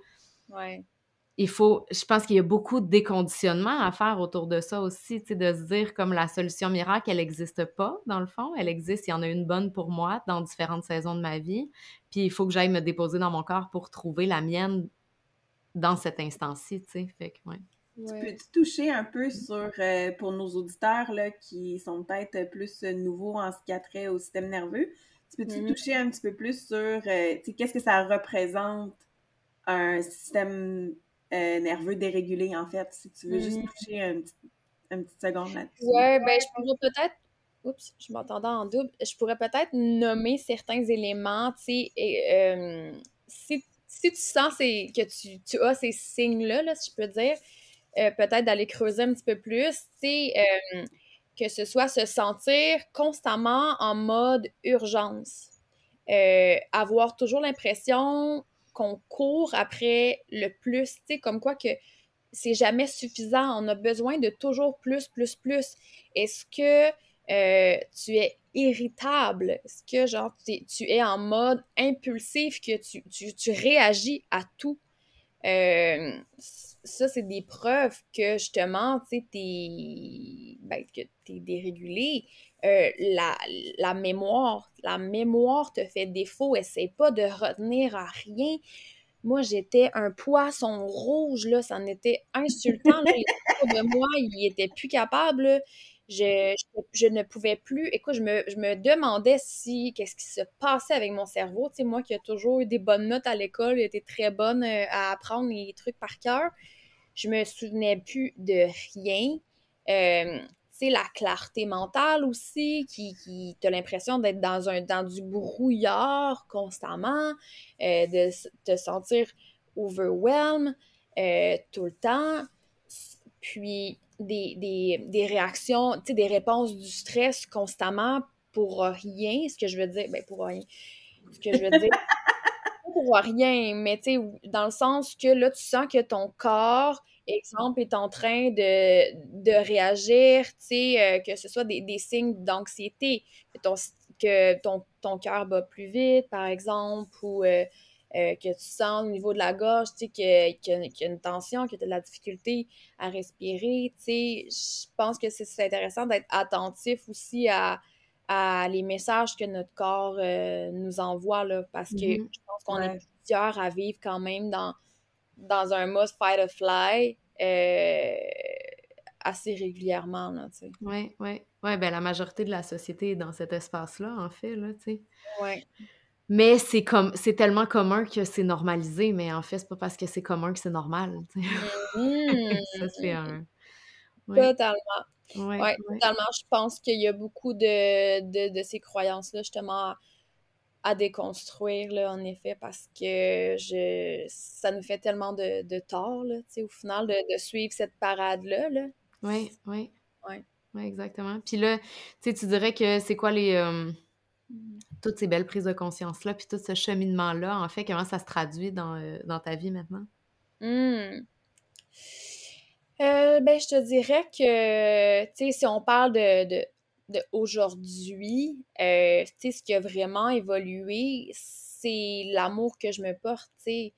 il faut, je pense qu'il y a beaucoup de déconditionnement à faire autour de ça aussi, tu sais, de se dire comme la solution miracle, elle n'existe pas, dans le fond. Elle existe, il y en a une bonne pour moi dans différentes saisons de ma vie. Puis il faut que j'aille me déposer dans mon corps pour trouver la mienne dans cet instant-ci, tu sais. Fait que, ouais. Tu peux-tu toucher un peu sur, euh, pour nos auditeurs là, qui sont peut-être plus nouveaux en ce qui a trait au système nerveux, tu peux-tu mm-hmm. toucher un petit peu plus sur, euh, tu sais, qu'est-ce que ça représente un système euh, nerveux dérégulé, en fait, si tu veux juste mm. toucher un une petite seconde là-dessus. Ouais, ben, je pourrais peut-être. Oups, je m'entendais en double. Je pourrais peut-être nommer certains éléments, tu sais, euh, si, si, tu sens que tu, tu, as ces signes-là, là, si je peux dire, euh, peut-être d'aller creuser un petit peu plus, tu sais, que ce soit se sentir constamment en mode urgence avoir toujours l'impression qu'on court après le plus, tu sais, comme quoi que c'est jamais suffisant. On a besoin de toujours plus, plus, plus. Est-ce que euh, tu es irritable? Est-ce que, genre, tu es en mode impulsif, que tu, réagis à tout? Euh, ça, c'est des preuves que, justement, tu sais, ben, que es dérégulé. Euh, la, la, mémoire, la mémoire te fait défaut. Essaie pas de retenir à rien. Moi, j'étais un poisson rouge, là, ça en était insultant. Là. [LAUGHS] de moi, il était plus capable. Je, je, ne pouvais plus. Écoute, je me, je me demandais si, qu'est-ce qui se passait avec mon cerveau. Tu sais, moi qui ai toujours eu des bonnes notes à l'école, j'étais très bonne euh, à apprendre les trucs par cœur. Je me souvenais plus de rien. Euh, sais, la clarté mentale aussi, qui, qui t'as l'impression d'être dans un dans du brouillard constamment, euh, de te sentir overwhelmed euh, tout le temps, puis des, des, des réactions, tu sais, des réponses du stress constamment pour rien, ce que je veux dire, ben pour rien, ce que je veux dire, [LAUGHS] pour rien, mais tu sais, dans le sens que là, tu sens que ton corps exemple, est en train de, de réagir, tu sais, euh, que ce soit des, des signes d'anxiété, que ton, que ton, ton cœur bat plus vite, par exemple, ou euh, euh, que tu sens au niveau de la gorge, tu sais, qu'il y, a une tension, que tu as de la difficulté à respirer, tu sais, je pense que c'est intéressant d'être attentif aussi à, à les messages que notre corps nous envoie, là, parce que mm-hmm. je pense qu'on est plusieurs à vivre quand même dans dans un mode fight or fly euh, assez régulièrement, là, tu sais. Oui, oui. Oui, ben la majorité de la société est dans cet espace-là, en fait, là, tu sais. Oui. Mais c'est comme c'est tellement commun que c'est normalisé, mais en fait, c'est pas parce que c'est commun que c'est normal. Tu sais. [LAUGHS] Ça, c'est un. Totalement. Oui, ouais, totalement. Je pense qu'il y a beaucoup de, de, de ces croyances-là, justement, à déconstruire, là, en effet, parce que je, ça nous fait tellement de, de tort, là, au final, de, de, suivre cette parade-là. Là. Oui, oui. Oui. Oui, exactement. Puis là, tu dirais que c'est quoi les... Euh, toutes ces belles prises de conscience-là, puis tout ce cheminement-là, en fait, comment ça se traduit dans, euh, dans ta vie maintenant? Mmh. Euh, ben, je te dirais que, tu sais, si on parle de, d'aujourd'hui, euh, tu sais, ce qui a vraiment évolué, c'est l'amour que je me porte, tu sais.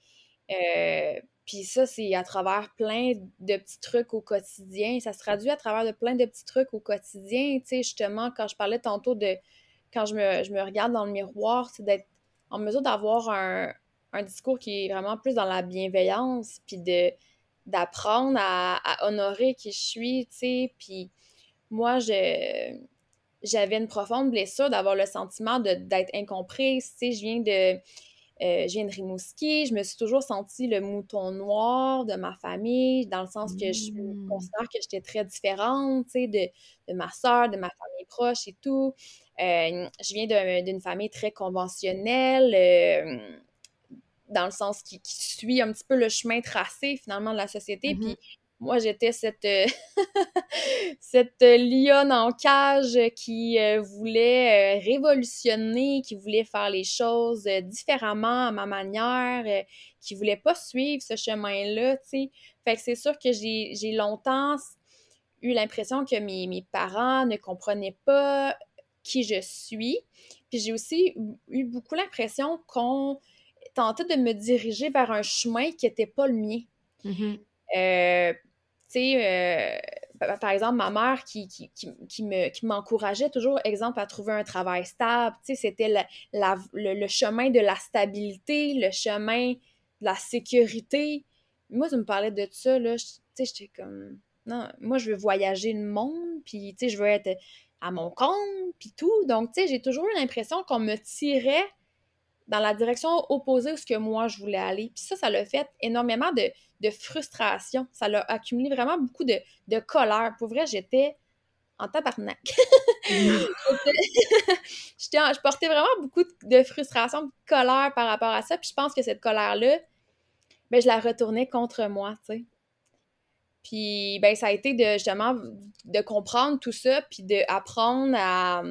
Euh, puis ça, c'est à travers plein de petits trucs au quotidien. Ça se traduit à travers de plein de petits trucs au quotidien. Tu sais, justement, quand je parlais tantôt de quand je me, je me regarde dans le miroir, c'est d'être en mesure d'avoir un, un, discours qui est vraiment plus dans la bienveillance, puis de d'apprendre à, honorer qui je suis, tu sais. Puis moi, je, j'avais une profonde blessure d'avoir le sentiment d'être incomprise. Tu sais, je viens de. Euh, je viens de Rimouski, je me suis toujours sentie le mouton noir de ma famille, dans le sens que je mmh. considère que j'étais très différente, tu sais, de, de, ma soeur, de ma famille proche et tout. Euh, je viens d'une famille très conventionnelle, euh, dans le sens qui, qui, suit un petit peu le chemin tracé, finalement, de la société. Mmh puis moi, j'étais cette, euh, [LAUGHS] cette lionne en cage qui euh, voulait euh, révolutionner, qui voulait faire les choses différemment à ma manière, qui voulait pas suivre ce chemin-là, tu sais. Fait que c'est sûr que j'ai longtemps eu l'impression que mes, mes parents ne comprenaient pas qui je suis. Puis j'ai aussi eu beaucoup l'impression qu'on tentait de me diriger vers un chemin qui n'était pas le mien. Mm-hmm sais, euh, par exemple, ma mère qui, qui, qui, me, qui m'encourageait toujours, exemple, à trouver un travail stable, tu c'était le, chemin de la stabilité, le chemin de la sécurité. Moi, tu me parlais de ça, là, sais, j'étais comme, non, moi, je veux voyager le monde, puis, je veux être à mon compte, puis tout. Donc, j'ai toujours eu l'impression qu'on me tirait dans la direction opposée où ce que moi je voulais aller. Puis ça, ça l'a fait énormément de, de, frustration. Ça l'a accumulé vraiment beaucoup de, de colère. Pour vrai, j'étais en tabarnak. [LAUGHS] je portais vraiment beaucoup de frustration, de colère par rapport à ça. Puis je pense que cette colère-là, ben, je la retournais contre moi, tu sais. Puis, ben, ça a été de, justement, de comprendre tout ça, puis d'apprendre à,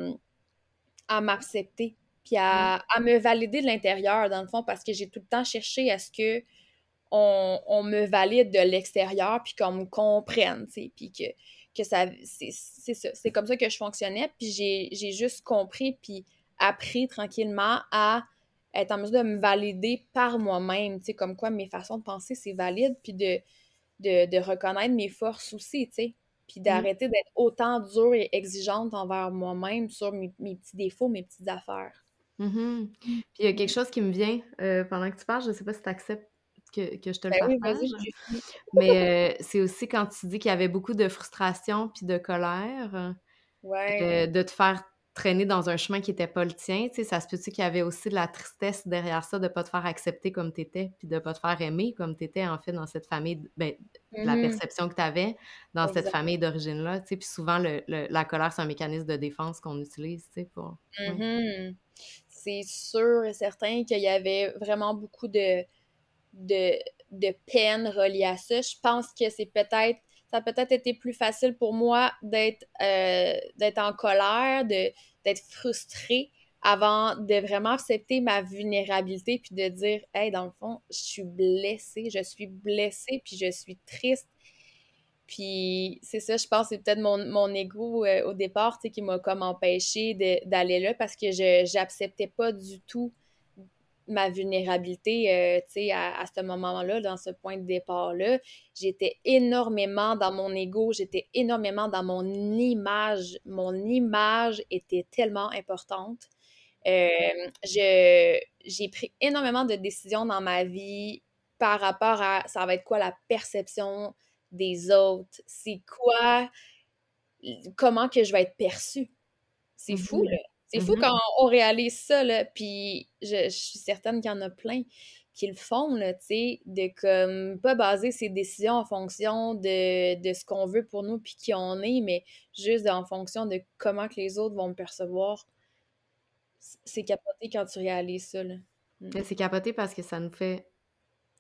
à m'accepter puis à, me valider de l'intérieur, dans le fond, parce que j'ai tout le temps cherché à ce que on, me valide de l'extérieur, puis qu'on me comprenne, tu sais, puis que, que ça, c'est ça, c'est comme ça que je fonctionnais, puis j'ai juste compris, puis appris tranquillement à être en mesure de me valider par moi-même, tu sais, comme quoi mes façons de penser, c'est valide, puis de, de, reconnaître mes forces aussi, tu sais, puis d'arrêter d'être autant dure et exigeante envers moi-même sur mes, petits défauts, mes petites affaires. Mm-hmm. Puis il y a quelque chose qui me vient euh, pendant que tu parles, je sais pas si tu acceptes que, je te le ben partage. mais euh, c'est aussi quand tu dis qu'il y avait beaucoup de frustration puis de colère, ouais. Euh, de te faire traîner dans un chemin qui n'était pas le tien. Tu sais, ça se peut-tu qu'il y avait aussi de la tristesse derrière ça de ne pas te faire accepter comme tu étais, puis de ne pas te faire aimer comme tu étais, en fait, dans cette famille, ben, la mmh perception que tu avais dans cette famille d'origine-là. Tu sais, puis souvent, le, la colère, c'est un mécanisme de défense qu'on utilise, tu sais, pour... Mmh c'est sûr et certain qu'il y avait vraiment beaucoup de, de, de peine reliée à ça. Je pense que c'est peut-être ça a peut-être été plus facile pour moi d'être euh, en colère, d'être frustrée avant de vraiment accepter ma vulnérabilité puis de dire hey dans le fond je suis blessée je suis blessée puis je suis triste puis c'est ça je pense c'est peut-être mon, mon ego euh, au départ qui m'a comme empêché d'aller là parce que je j'acceptais pas du tout ma vulnérabilité, euh, tu sais, à, ce moment-là, dans ce point de départ-là. J'étais énormément dans mon ego, j'étais énormément dans mon image. Mon image était tellement importante. Euh, j'ai pris énormément de décisions dans ma vie par rapport à ça va être quoi la perception des autres, c'est quoi, comment que je vais être perçue? C'est fou, mm-hmm. là. C'est fou mm-hmm. quand on réalise ça, là. Puis je, suis certaine qu'il y en a plein qui le font, là, tu sais, de comme pas baser ses décisions en fonction de, de ce qu'on veut pour nous puis qui on est, mais juste en fonction de comment que les autres vont me percevoir. C'est capoté quand tu réalises ça, là. Mm. C'est capoté parce que ça nous fait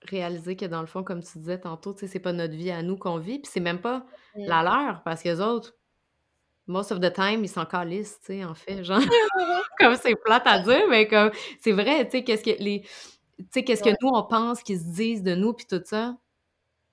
réaliser que dans le fond, comme tu disais tantôt, tu sais, c'est pas notre vie à nous qu'on vit, puis c'est même pas mm. la leur, parce que les autres, most of the time, ils sont calistes, tu sais, en fait, genre, [LAUGHS] [LAUGHS] comme c'est plate à dire, mais comme, c'est vrai, tu sais, qu'est-ce que les, tu sais, qu'est-ce que nous, on pense qu'ils se disent de nous, puis tout ça,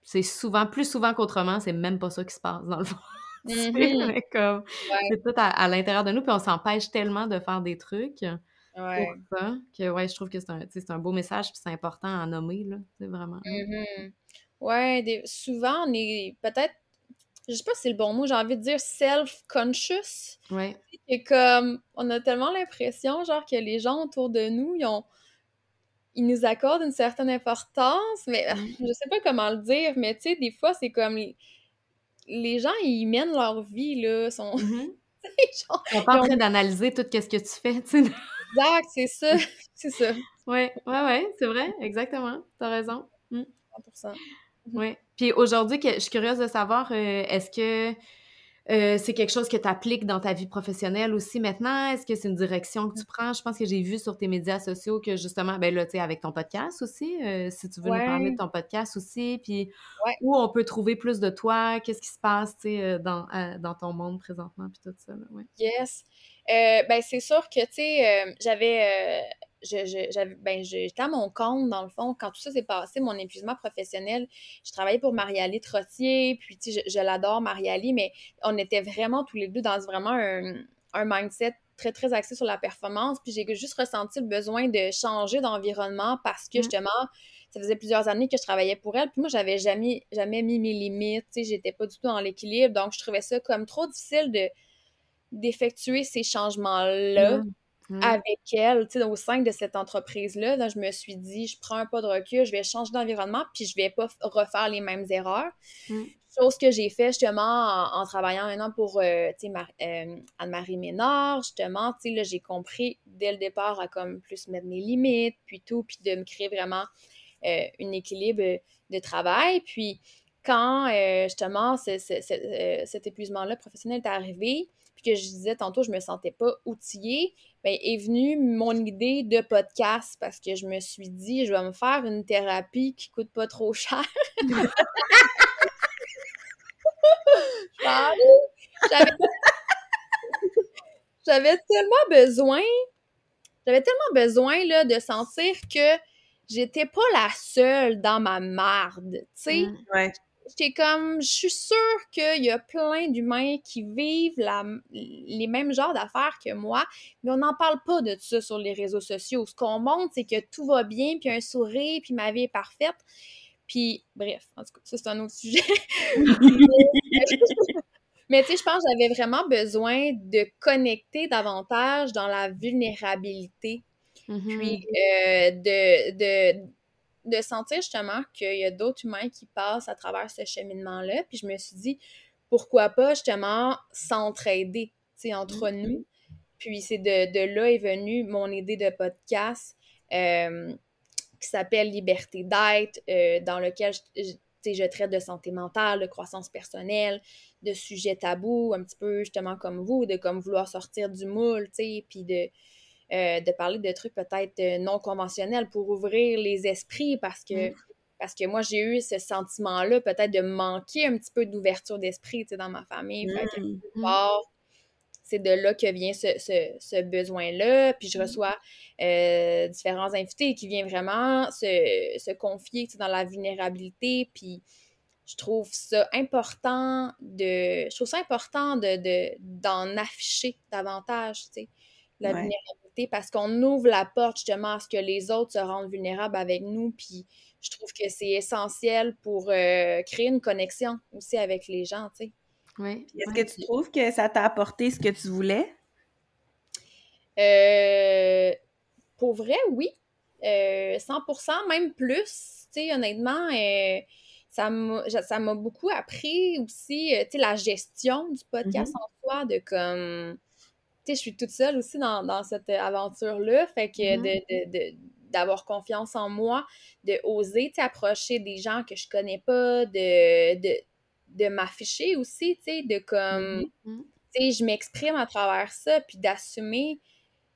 c'est souvent, plus souvent qu'autrement, c'est même pas ça qui se passe, dans le fond. [LAUGHS] Mm-hmm. comme, c'est tout à, l'intérieur de nous, puis on s'empêche tellement de faire des trucs ouais. pour ça, que, ouais, je trouve que c'est un, un beau message, puis c'est important à nommer, là, c'est vraiment. Mm-hmm. Ouais, souvent, on est peut-être je sais pas si c'est le bon mot, j'ai envie de dire self-conscious. Ouais. Et comme, on a tellement l'impression, genre, que les gens autour de nous, ils ont. Ils nous accordent une certaine importance, mais mm. [LAUGHS] je sais pas comment le dire, mais tu sais, des fois, c'est comme. Les gens, ils mènent leur vie, là, sont. Mm-hmm. [LAUGHS] genre, ils sont pas en train d'analyser tout ce que tu fais, tu sais. Exact, c'est ça. [LAUGHS] c'est ça. Ouais, ouais, ouais, c'est vrai, exactement. T'as raison. 100%. Mm. Oui. Puis aujourd'hui, je suis curieuse de savoir, euh, est-ce que euh, c'est quelque chose que tu appliques dans ta vie professionnelle aussi maintenant? Est-ce que c'est une direction que tu prends? Je pense que j'ai vu sur tes médias sociaux que justement, ben là, tu sais, avec ton podcast aussi, euh, si tu veux nous parler de ton podcast aussi, puis où on peut trouver plus de toi, qu'est-ce qui se passe, tu sais, dans, dans ton monde présentement, puis tout ça. Là, ouais. Yes. ben, c'est sûr que, tu sais, j'avais je, ben, j'étais à mon compte, dans le fond, quand tout ça s'est passé, mon épuisement professionnel. Je travaillais pour Mariali Trottier, puis je, je l'adore, Mariali, mais on était vraiment tous les deux dans vraiment un, un mindset très, très axé sur la performance. Puis j'ai juste ressenti le besoin de changer d'environnement parce que mmh. justement, ça faisait plusieurs années que je travaillais pour elle. Puis moi, j'avais jamais, jamais mis mes limites. Tu sais, j'étais pas du tout dans l'équilibre. Donc, je trouvais ça comme trop difficile de d'effectuer ces changements-là. Mmh. Mmh. avec elle, tu sais, au sein de cette entreprise-là. Là, je me suis dit, je prends un pas de recul, je vais changer d'environnement, puis je vais pas refaire les mêmes erreurs. Mmh. Chose que j'ai fait justement en, travaillant maintenant pour euh, euh, Anne-Marie Ménard, justement, tu sais, là, j'ai compris dès le départ à comme plus mettre mes limites, puis tout, puis de me créer vraiment euh, un équilibre de travail. Puis quand justement cet épuisement-là professionnel est arrivé, que je disais tantôt, je me sentais pas outillée, ben, est venue mon idée de podcast parce que je me suis dit, je vais me faire une thérapie qui coûte pas trop cher. [LAUGHS] [LAUGHS] J'avais tellement besoin j'avais tellement besoin, là, de sentir que j'étais pas la seule dans ma marde, tu sais. Mm. J'étais comme, je suis sûre qu'il y a plein d'humains qui vivent la, les mêmes genres d'affaires que moi, mais on n'en parle pas de ça sur les réseaux sociaux. Ce qu'on montre, c'est que tout va bien, puis un sourire, puis ma vie est parfaite. Puis, bref, en tout cas, ça, c'est un autre sujet. [LAUGHS] [LAUGHS] mais tu sais, je pense que j'avais vraiment besoin de connecter davantage dans la vulnérabilité. Mm-hmm. Puis, euh, de, de, de sentir justement qu'il y a d'autres humains qui passent à travers ce cheminement-là. Puis je me suis dit, pourquoi pas justement s'entraider, tu sais, entre Mhm. nous. Puis c'est de, de là est venue mon idée de podcast euh, qui s'appelle Liberté d'être, euh, dans lequel je, je- tu sais, je traite de santé mentale, de croissance personnelle, de sujets tabous, un petit peu justement comme vous, de comme vouloir sortir du moule, tu sais, puis de, euh, de parler de trucs peut-être euh, non conventionnels pour ouvrir les esprits parce que, Mm. parce que moi, j'ai eu ce sentiment-là peut-être de manquer un petit peu d'ouverture d'esprit dans ma famille. Mm. part, c'est de là que vient ce, ce- ce besoin-là. Puis je reçois euh, différents invités qui viennent vraiment se, se confier dans la vulnérabilité. Puis je trouve ça important de. Je trouve ça important de, de- d'en afficher davantage, tu sais, la Ouais. vulnérabilité, parce qu'on ouvre la porte justement à ce que les autres se rendent vulnérables avec nous. Puis je trouve que c'est essentiel pour euh, créer une connexion aussi avec les gens, tu sais. Oui. Est-ce ouais. que tu trouves que ça t'a apporté ce que tu voulais? Euh, pour vrai, oui. Euh, 100%, même plus. Tu sais, honnêtement, euh, ça m'a beaucoup appris aussi, euh, tu sais, la gestion du podcast en soi, de comme... Je suis toute seule aussi dans, dans cette aventure-là, fait que Mhm. de, de- de- d'avoir confiance en moi, de oser, approcher des gens que je connais pas, de, de, de m'afficher aussi, de comme Mhm. tu sais, je m'exprime à travers ça, puis d'assumer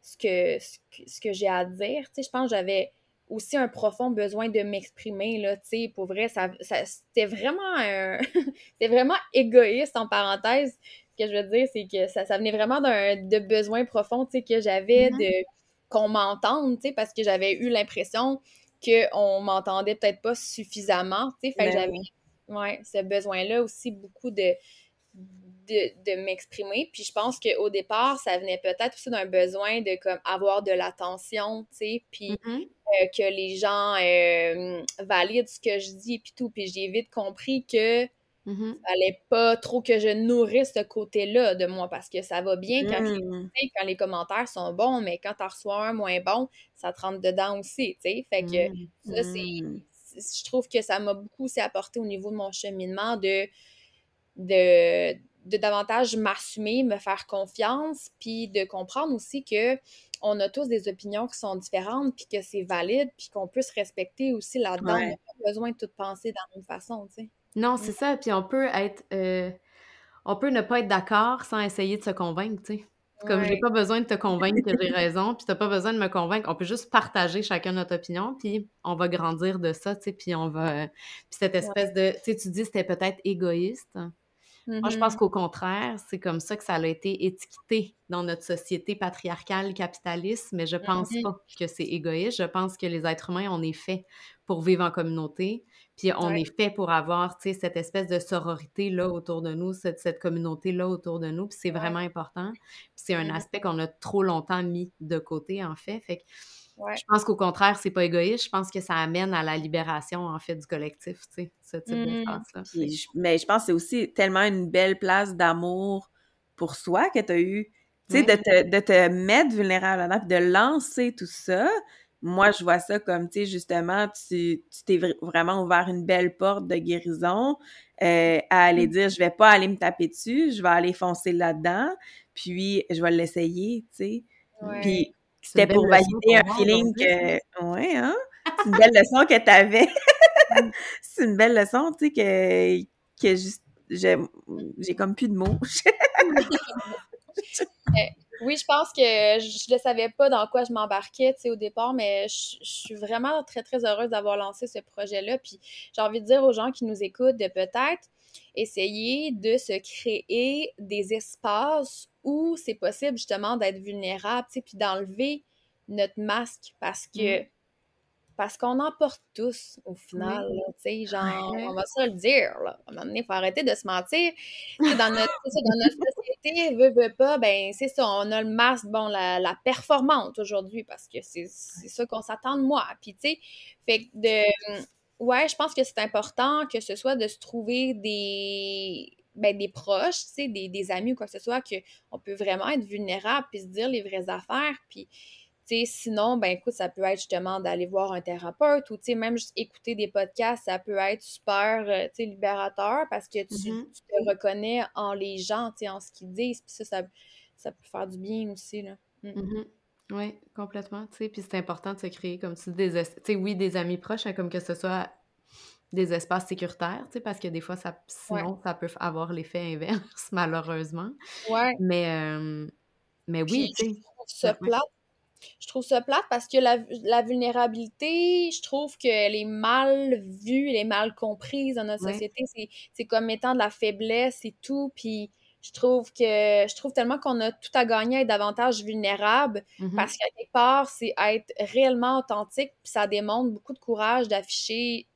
ce que, ce que, j'ai à dire. Tu sais, je pense que j'avais aussi un profond besoin de m'exprimer, là, tu sais, pour vrai, ça, ça- c'était vraiment un... [LAUGHS] c'était vraiment égoïste, en parenthèse. Que je veux dire, c'est que ça, ça venait vraiment d'un de besoin profond, que j'avais Mhm. de qu'on m'entende, parce que j'avais eu l'impression qu'on m'entendait peut-être pas suffisamment, tu sais, fait que Ben j'avais ouais, ce besoin-là aussi beaucoup de, de, de m'exprimer. Puis je pense qu'au départ, ça venait peut-être aussi d'un besoin de comme avoir de l'attention, tu sais, puis Mhm. euh, que les gens euh, valident ce que je dis, puis tout. Puis j'ai vite compris que Mhm. fallait pas trop que je nourrisse ce côté-là de moi parce que ça va bien quand, les, Mm. quand les commentaires sont bons, mais quand t'en reçois un moins bon, ça te rentre dedans aussi, tu sais. Fait que Mhm. ça, c'est Mm. c'est- je trouve que ça m'a beaucoup aussi apporté au niveau de mon cheminement de, de, de davantage m'assumer, me faire confiance, puis de comprendre aussi que on a tous des opinions qui sont différentes, puis que c'est valide, puis qu'on peut se respecter aussi là-dedans. Ouais. On n'a pas besoin de tout penser de la même façon, tu sais. Non, c'est ça. Puis on peut être. euh, on peut ne pas être d'accord sans essayer de se convaincre, tu sais. Comme j'ai Ouais. pas besoin de te convaincre que j'ai raison, puis t'as pas besoin de me convaincre. On peut juste partager chacun notre opinion, puis on va grandir de ça, tu sais, puis on va... Puis cette espèce de... Tu sais, tu dis c'était peut-être égoïste. Moi, je pense Mhm. qu'au contraire, c'est comme ça que ça a été étiqueté dans notre société patriarcale capitaliste, mais je pense Mhm. pas que c'est égoïste. Je pense que les êtres humains, on est fait pour vivre en communauté, puis on Ouais. est fait pour avoir, tu sais, cette espèce de sororité-là autour de nous, cette, cette communauté-là autour de nous, puis c'est Ouais. vraiment important. Puis c'est un Mhm. aspect qu'on a trop longtemps mis de côté, en fait. Fait que Ouais. je pense qu'au contraire, c'est pas égoïste. Je pense que ça amène à la libération, en fait, du collectif, tu sais, ce type Puis que- je- mais je pense que c'est aussi tellement une belle place d'amour pour soi que tu as eu. Tu sais, de, te, de te mettre vulnérable là-dedans, puis de lancer tout ça. Moi, je vois ça comme, tu sais, justement, tu t'es vr- vraiment ouvert une belle porte de guérison euh, à aller Mm. dire, je vais pas aller me taper dessus, je vais aller foncer là-dedans, puis je vais l'essayer, tu sais. Ouais. Puis c'était pour valider pour un feeling que... Ouais, hein? C'est une belle [LAUGHS] leçon que tu avais. [LAUGHS] c'est une belle leçon, tu sais, que, que j'ai comme plus de mots. [LAUGHS] Oui, je pense que je ne savais pas dans quoi je m'embarquais, au départ, mais je, je suis vraiment très, très heureuse d'avoir lancé ce projet-là. Puis j'ai envie de dire aux gens qui nous écoutent de peut-être essayer de se créer des espaces où c'est possible justement d'être vulnérable, puis d'enlever notre masque parce que. Parce qu'on en porte tous, au final. Tu sais, genre, on va se le dire, là. À un moment donné, il faut arrêter de se mentir. dans, notre, dans notre [LAUGHS] société, veut, veut pas, ben, c'est ça, on a le masque, bon, la, la performante aujourd'hui, parce que c'est ça qu'on s'attend de moi. Puis, tu sais, fait que de. Ouais, je pense que c'est important que ce soit de se trouver des ben, des proches, tu sais, des, des, amis ou quoi que ce soit, qu'on peut vraiment être vulnérable puis se dire les vraies affaires. Puis, sinon, ben écoute, ça peut être justement d'aller voir un thérapeute ou même juste écouter des podcasts, ça peut être super euh, libérateur parce que tu, mm-hmm. te reconnais en les gens, en ce qu'ils disent. Puis ça, ça, peut faire du bien aussi. Là. Mm. Mm-hmm. Oui, complètement. Puis c'est important de se créer, comme tu dis, des, oui, des amis proches, hein, comme que ce soit des espaces sécuritaires, parce que des fois, ça, sinon, ça peut avoir l'effet inverse, [LAUGHS] malheureusement. Ouais. Mais, euh, mais oui, tu sais. Je trouve ça plate parce que la, la vulnérabilité, je trouve qu'elle est mal vue, elle est mal comprise dans notre société. C'est comme étant de la faiblesse et tout. Puis je trouve que je trouve tellement qu'on a tout à gagner à être davantage vulnérable mm-hmm. parce qu'à quelque part, c'est être réellement authentique. Puis ça demande beaucoup de courage d'afficher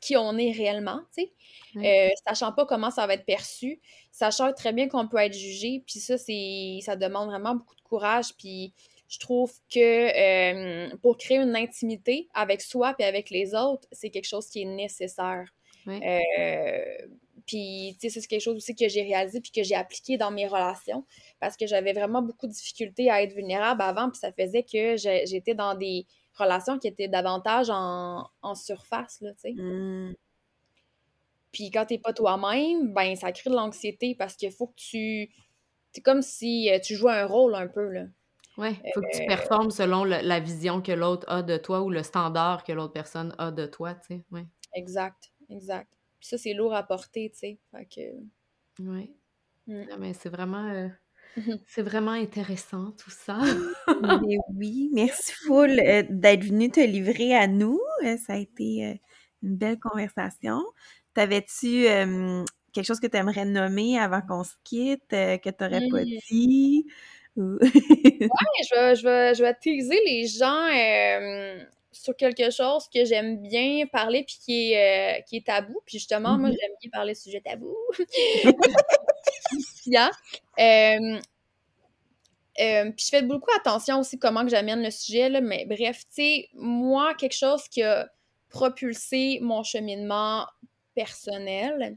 qui on est réellement, tu sais. Euh, sachant pas comment ça va être perçu, sachant très bien qu'on peut être jugé, puis ça, c'est ça demande vraiment beaucoup de courage, puis je trouve que euh, pour créer une intimité avec soi et avec les autres, c'est quelque chose qui est nécessaire. Euh, puis, tu sais, c'est quelque chose aussi que j'ai réalisé puis que j'ai appliqué dans mes relations parce que j'avais vraiment beaucoup de difficultés à être vulnérable avant, puis ça faisait que j'étais dans des relations qui étaient davantage en, surface, là, tu sais. Mmh. Puis quand t'es pas toi-même, ben ça crée de l'anxiété parce qu'il faut que tu... C'est comme si euh, tu jouais un rôle un peu, là. Oui, il faut que tu euh, performes selon la vision que l'autre a de toi ou le standard que l'autre personne a de toi, tu sais. Ouais. Exact, exact. Puis ça, c'est lourd à porter, tu sais. Que... Oui. Mm. mais c'est vraiment... Euh, [LAUGHS] c'est vraiment intéressant tout ça. [LAUGHS] oui, merci full euh, d'être venu te livrer à nous. ça a été une belle conversation. T'avais-tu quelque chose que tu aimerais nommer avant qu'on se quitte, que tu n'aurais pas mm. dit? [LAUGHS] ouais, je vais, je, vais, je vais teaser les gens euh, sur quelque chose que j'aime bien parler puis qui est, euh, qui est tabou. Puis justement, moi, mm-hmm. j'aime bien parler de sujet tabou. [LAUGHS] Euh, puis je fais beaucoup attention aussi comment que j'amène le sujet, là, mais bref, tu sais, moi, quelque chose qui a propulsé mon cheminement personnel,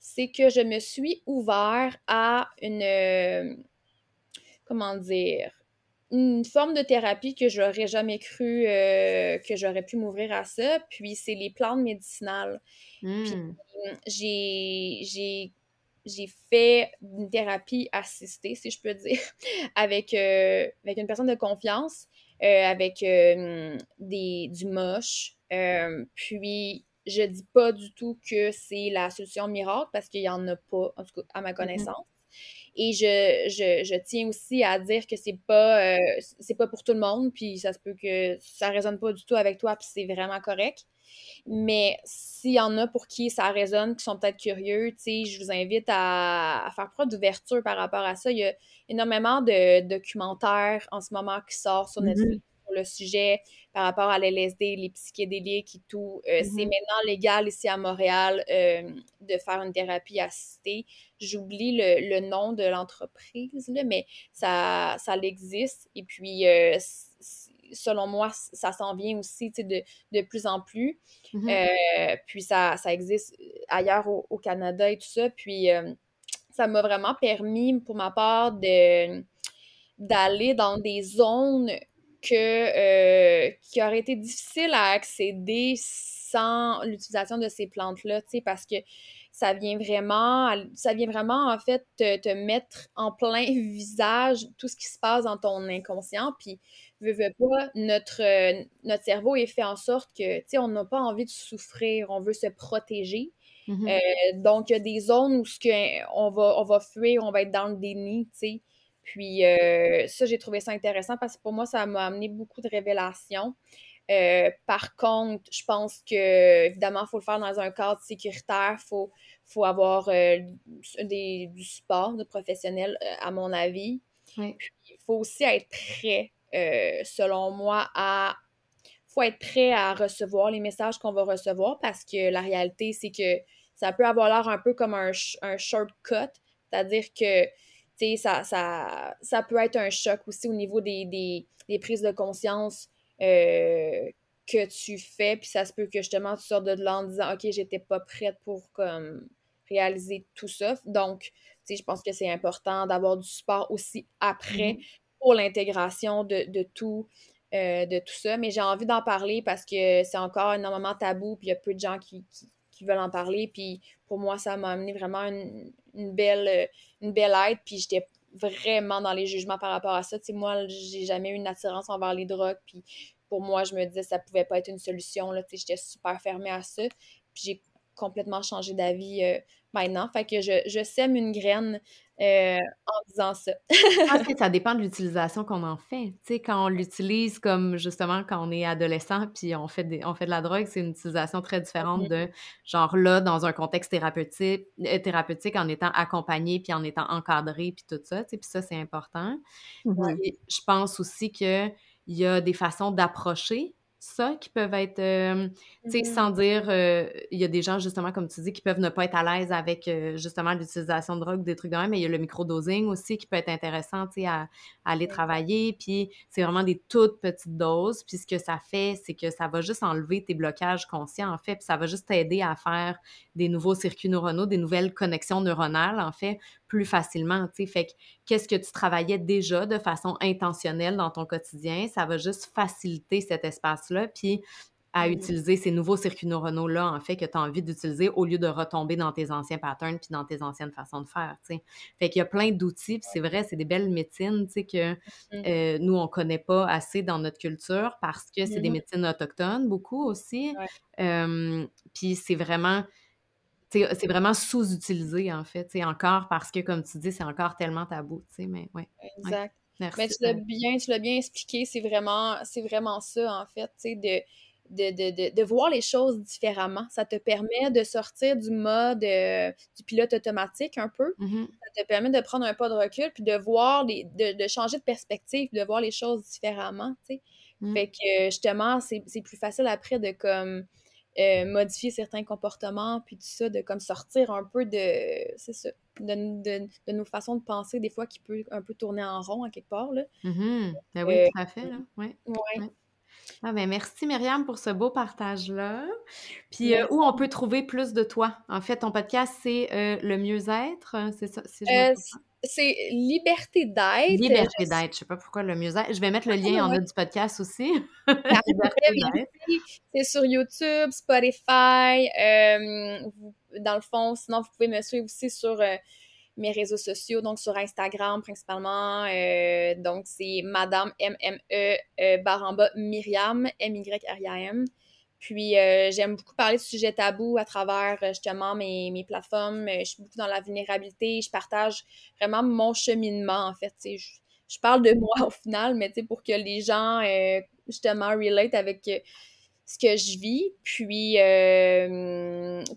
c'est que je me suis ouvert à une comment dire, une forme de thérapie que j'aurais jamais cru euh, que j'aurais pu m'ouvrir à ça. Puis c'est les plantes médicinales. Mmh. j'ai, fait une thérapie assistée, si je peux dire, [LAUGHS] avec, euh, avec une personne de confiance, euh, avec des, du moche. puis je dis pas du tout que c'est la solution miracle parce qu'il y en a pas, en tout cas à ma mmh connaissance. Et je, je, je, tiens aussi à dire que c'est pas, euh, c'est pas pour tout le monde, puis ça se peut que ça résonne pas du tout avec toi, puis c'est vraiment correct. Mais s'il y en a pour qui ça résonne, qui sont peut-être curieux, je vous invite à, à faire preuve d'ouverture par rapport à ça. Il y a énormément de documentaires en ce moment qui sortent sur mm-hmm. Le sujet par rapport à l'LSD, les psychédéliques et tout. Euh, c'est mm-hmm. maintenant légal ici à Montréal euh, de faire une thérapie assistée. J'oublie le, nom de l'entreprise, mais ça, ça existe. Et puis, euh, selon moi, ça s'en vient aussi de, de plus en plus. Mm-hmm. puis, ça, ça existe ailleurs au, au, Canada et tout ça. Puis, ça m'a vraiment permis, pour ma part, de d'aller dans des zones que, euh, qui aurait été difficile à accéder sans l'utilisation de ces plantes-là, parce que ça vient vraiment, ça vient vraiment, en fait, te, te, mettre en plein [LAUGHS] visage tout ce qui se passe dans ton inconscient, puis veux, veux pas, notre, notre cerveau est fait en sorte que, tu sais, on n'a pas envie de souffrir, on veut se protéger. Mm-hmm. Euh, donc, il y a des zones où ce que, on, va, on va fuir, on va être dans le déni, tu sais. Puis euh, ça, j'ai trouvé ça intéressant parce que pour moi, ça m'a amené beaucoup de révélations. Euh, par contre, je pense que évidemment, il faut le faire dans un cadre sécuritaire, il faut, faut avoir euh, des, du support de professionnels, à mon avis. il faut aussi être prêt selon moi, à faut être prêt à recevoir les messages qu'on va recevoir parce que la réalité, c'est que ça peut avoir l'air un peu comme un, un shortcut, c'est-à-dire que ça, ça, ça peut être un choc aussi au niveau des, des, prises de conscience euh, que tu fais, puis ça se peut que justement tu sortes de là en disant OK, j'étais pas prête pour comme réaliser tout ça. Donc, je pense que c'est important d'avoir du support aussi après mm-hmm. pour l'intégration de, tout. Euh, de tout ça, mais j'ai envie d'en parler parce que c'est encore énormément tabou, puis il y a peu de gens qui, qui veulent en parler. Puis pour moi, ça m'a amené vraiment une, belle, une belle aide. Puis j'étais vraiment dans les jugements par rapport à ça. Tu sais, moi, j'ai jamais eu une attirance envers les drogues. Puis pour moi, je me disais que ça pouvait pas être une solution. Tu j'étais super fermée à ça. Puis j'ai complètement changé d'avis euh, maintenant. Fait que je, je sème une graine euh, en disant ça. [LAUGHS] ça dépend de l'utilisation qu'on en fait. Tu sais, quand on l'utilise comme justement quand on est adolescent puis on fait, des, on fait de la drogue, c'est une utilisation très différente mm-hmm. de genre là, dans un contexte thérapeutique, euh, thérapeutique en étant accompagné puis en étant encadré puis tout ça. Tu sais, puis ça, c'est important. Je pense aussi qu'il y a des façons d'approcher ça qui peuvent être, euh, tu sais, sans dire, euh, il y a des gens, justement, comme tu dis, qui peuvent ne pas être à l'aise avec, euh, justement, l'utilisation de drogue, des trucs de même, mais il y a le microdosing aussi qui peut être intéressant, tu sais, à, aller travailler, puis c'est vraiment des toutes petites doses, puis ce que ça fait, c'est que ça va juste enlever tes blocages conscients, en fait, puis ça va juste t'aider à faire des nouveaux circuits neuronaux, des nouvelles connexions neuronales, en fait, plus facilement. Fait que qu'est-ce que tu travaillais déjà de façon intentionnelle dans ton quotidien, ça va juste faciliter cet espace-là, puis à mmh utiliser ces nouveaux circuits neuronaux-là, en fait, que tu as envie d'utiliser au lieu de retomber dans tes anciens patterns puis dans tes anciennes façons de faire, tu sais. Fait qu'il y a plein d'outils, puis c'est vrai, c'est des belles médecines, tu sais, que mmh euh, nous, on connaît pas assez dans notre culture parce que c'est des mmh médecines autochtones, beaucoup aussi. puis c'est vraiment c'est vraiment sous-utilisé, en fait, c'est encore parce que, comme tu dis, c'est encore tellement tabou, tu sais, mais ouais. Exact. Merci. Mais tu l'as bien, tu l'as bien expliqué, c'est vraiment, c'est vraiment ça, en fait, tu sais, de, de, de, de, voir les choses différemment. Ça te permet de sortir du mode euh, du pilote automatique un peu. Mmh ça te permet de prendre un pas de recul, puis de voir, les, de, de changer de perspective, de voir les choses différemment, tu sais. Mmh. Fait que, justement, c'est plus facile après de, comme euh, modifier certains comportements, puis tout ça, de comme sortir un peu de, c'est ça, de, de, de, nos façons de penser, des fois, qui peut un peu tourner en rond à quelque part, là. Mm-hmm. Ben oui, euh, tout à fait, là, ouais. ouais. Ah ben merci Myriam pour ce beau partage-là. Puis euh, où on peut trouver plus de toi? En fait, ton podcast, c'est Le mieux-être, c'est ça? C'est Liberté d'être. Liberté d'être. Je sais pas pourquoi le mieux être. Je vais mettre le lien en haut du podcast aussi. [LAUGHS] c'est sur YouTube, Spotify. Euh, dans le fond, sinon, vous pouvez me suivre aussi sur euh, mes réseaux sociaux, donc sur Instagram principalement. Euh, donc, c'est Madame M-M-E Baramba Myriam, M-Y-R-I-A-M. Puis euh, j'aime beaucoup parler de sujets tabous à travers euh, justement mes, mes plateformes. Euh, je suis beaucoup dans la vulnérabilité. Je partage vraiment mon cheminement, en fait. Je, je parle de moi [LAUGHS] au final, mais pour que les gens justement relate avec ce que je vis. Puis,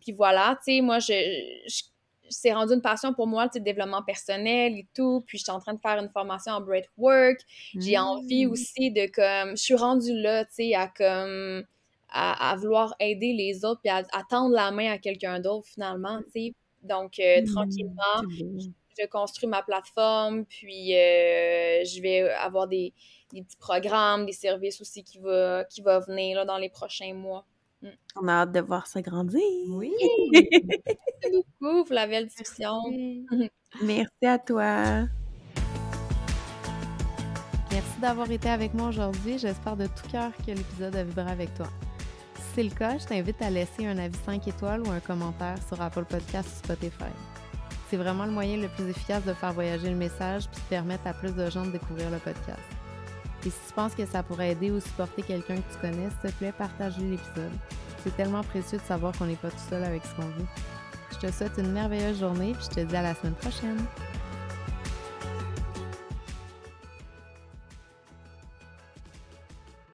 puis voilà, tu sais, moi, je, c'est rendu une passion pour moi, le développement personnel et tout. Puis, je suis en train de faire une formation en breathwork. J'ai envie mmh. aussi de, comme, je suis rendue là, tu sais, à, comme, à, vouloir aider les autres puis à, tendre la main à quelqu'un d'autre finalement, tu sais. Donc, euh, mmh, tranquillement, je, construis ma plateforme, puis euh, je vais avoir des, petits programmes, des services aussi qui vont qui va venir là, dans les prochains mois. Mmh. On a hâte de voir ça grandir. Oui! [LAUGHS] Merci beaucoup pour la belle discussion. [LAUGHS] Merci à toi. Merci d'avoir été avec moi aujourd'hui. J'espère de tout cœur que l'épisode a vibré avec toi c'est le cas, je t'invite à laisser un avis 5 étoiles ou un commentaire sur Apple Podcast ou Spotify. C'est vraiment le moyen le plus efficace de faire voyager le message puis de permettre à plus de gens de découvrir le podcast. Et si tu penses que ça pourrait aider ou supporter quelqu'un que tu connais, s'il te plaît, partage l'épisode. C'est tellement précieux de savoir qu'on n'est pas tout seul avec ce qu'on vit. Je te souhaite une merveilleuse journée puis je te dis à la semaine prochaine.